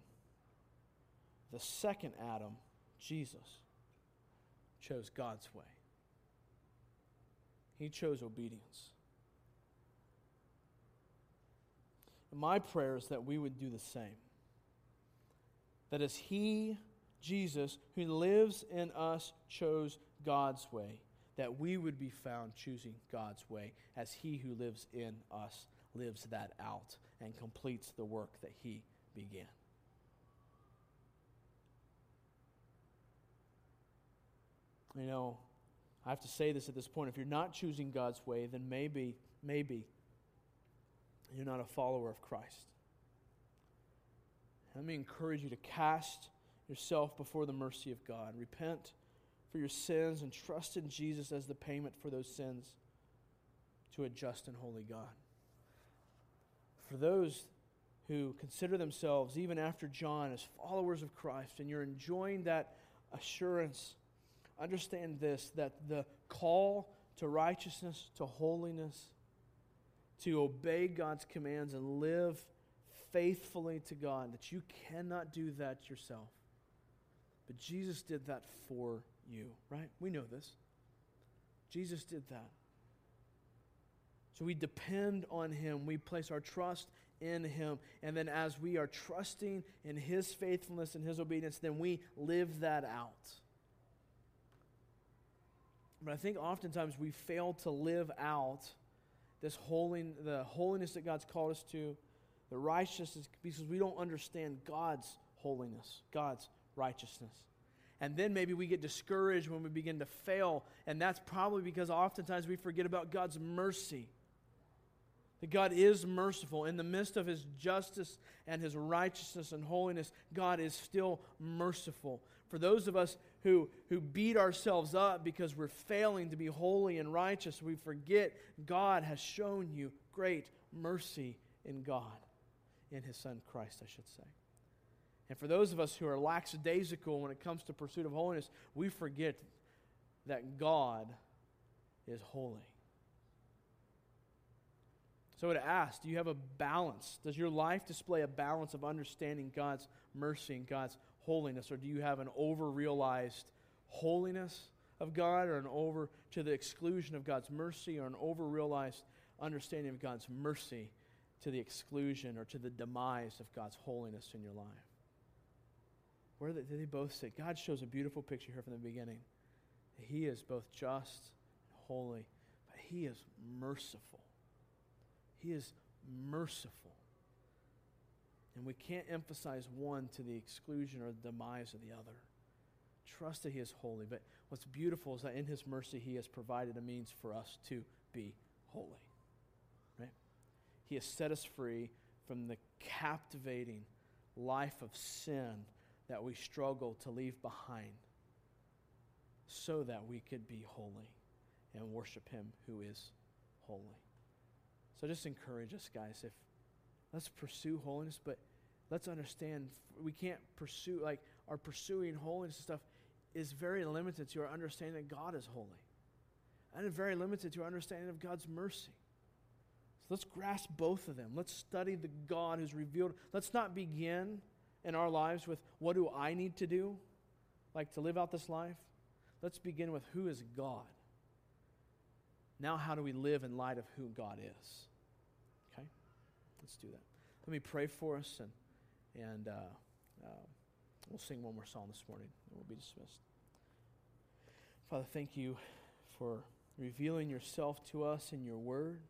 the second Adam, Jesus, chose God's way. He chose obedience. My prayer is that we would do the same. That as He, Jesus, who lives in us, chose God's way, that we would be found choosing God's way as He who lives in us lives that out and completes the work that He began. You know, I have to say this at this point. If you're not choosing God's way, then maybe, maybe you're not a follower of Christ. Let me encourage you to cast yourself before the mercy of God. Repent for your sins and trust in Jesus as the payment for those sins to a just and holy God. For those who consider themselves, even after John, as followers of Christ, and you're enjoying that assurance, understand this that the call to righteousness, to holiness, to obey God's commands and live faithfully to God, that you cannot do that yourself. But Jesus did that for you, right? We know this. Jesus did that. So we depend on Him. We place our trust in Him. And then as we are trusting in His faithfulness and His obedience, then we live that out. But I think oftentimes we fail to live out this holy, the holiness that God's called us to, the righteousness, because we don't understand God's holiness, God's righteousness. And then maybe we get discouraged when we begin to fail, and that's probably because oftentimes we forget about God's mercy. That God is merciful. In the midst of his justice and his righteousness and holiness, God is still merciful. For those of us who, who beat ourselves up because we're failing to be holy and righteous, we forget God has shown you great mercy in God, in his Son Christ, I should say. And for those of us who are lackadaisical when it comes to pursuit of holiness, we forget that God is holy. So to ask, do you have a balance? Does your life display a balance of understanding God's mercy and God's holiness? Or do you have an over realized holiness of God, or an over to the exclusion of God's mercy, or an over realized understanding of God's mercy to the exclusion or to the demise of God's holiness in your life? Where do they both sit? God shows a beautiful picture here from the beginning. He is both just and holy, but He is merciful. He is merciful. And we can't emphasize one to the exclusion or the demise of the other. Trust that He is holy. But what's beautiful is that in His mercy, He has provided a means for us to be holy. Right? He has set us free from the captivating life of sin that we struggle to leave behind so that we could be holy and worship Him who is holy. So just encourage us, guys. If let's pursue holiness, but let's understand we can't pursue like our pursuing holiness and stuff is very limited to our understanding that God is holy. And very limited to our understanding of God's mercy. So let's grasp both of them. Let's study the God who's revealed. Let's not begin in our lives with what do I need to do, like to live out this life. Let's begin with who is God. Now, how do we live in light of who God is? Let's do that. Let me pray for us, and, and uh, uh, we'll sing one more song this morning, and we'll be dismissed. Father, thank you for revealing yourself to us in your word.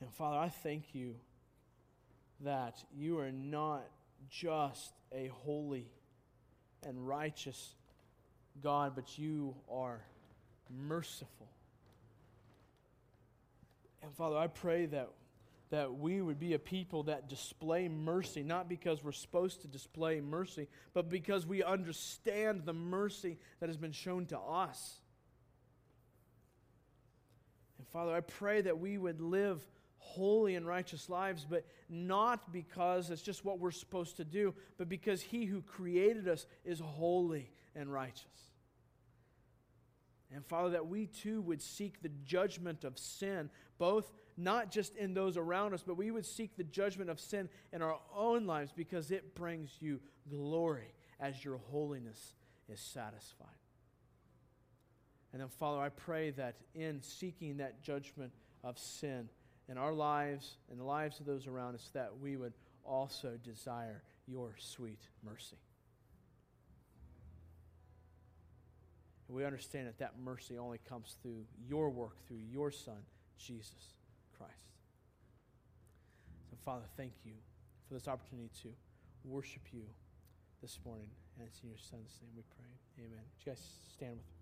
And Father, I thank you that you are not just a holy and righteous God, but you are merciful. And Father, I pray that that we would be a people that display mercy, not because we're supposed to display mercy, but because we understand the mercy that has been shown to us. And Father, I pray that we would live holy and righteous lives, but not because it's just what we're supposed to do, but because He who created us is holy and righteous. And Father, that we too would seek the judgment of sin, both not just in those around us, but we would seek the judgment of sin in our own lives because it brings you glory as your holiness is satisfied. And then, Father, I pray that in seeking that judgment of sin in our lives and the lives of those around us, that we would also desire your sweet mercy. We understand that that mercy only comes through your work, through your Son, Jesus. Christ. So, Father, thank you for this opportunity to worship you this morning. And it's in your Son's name we pray. Amen. Would you guys stand with me?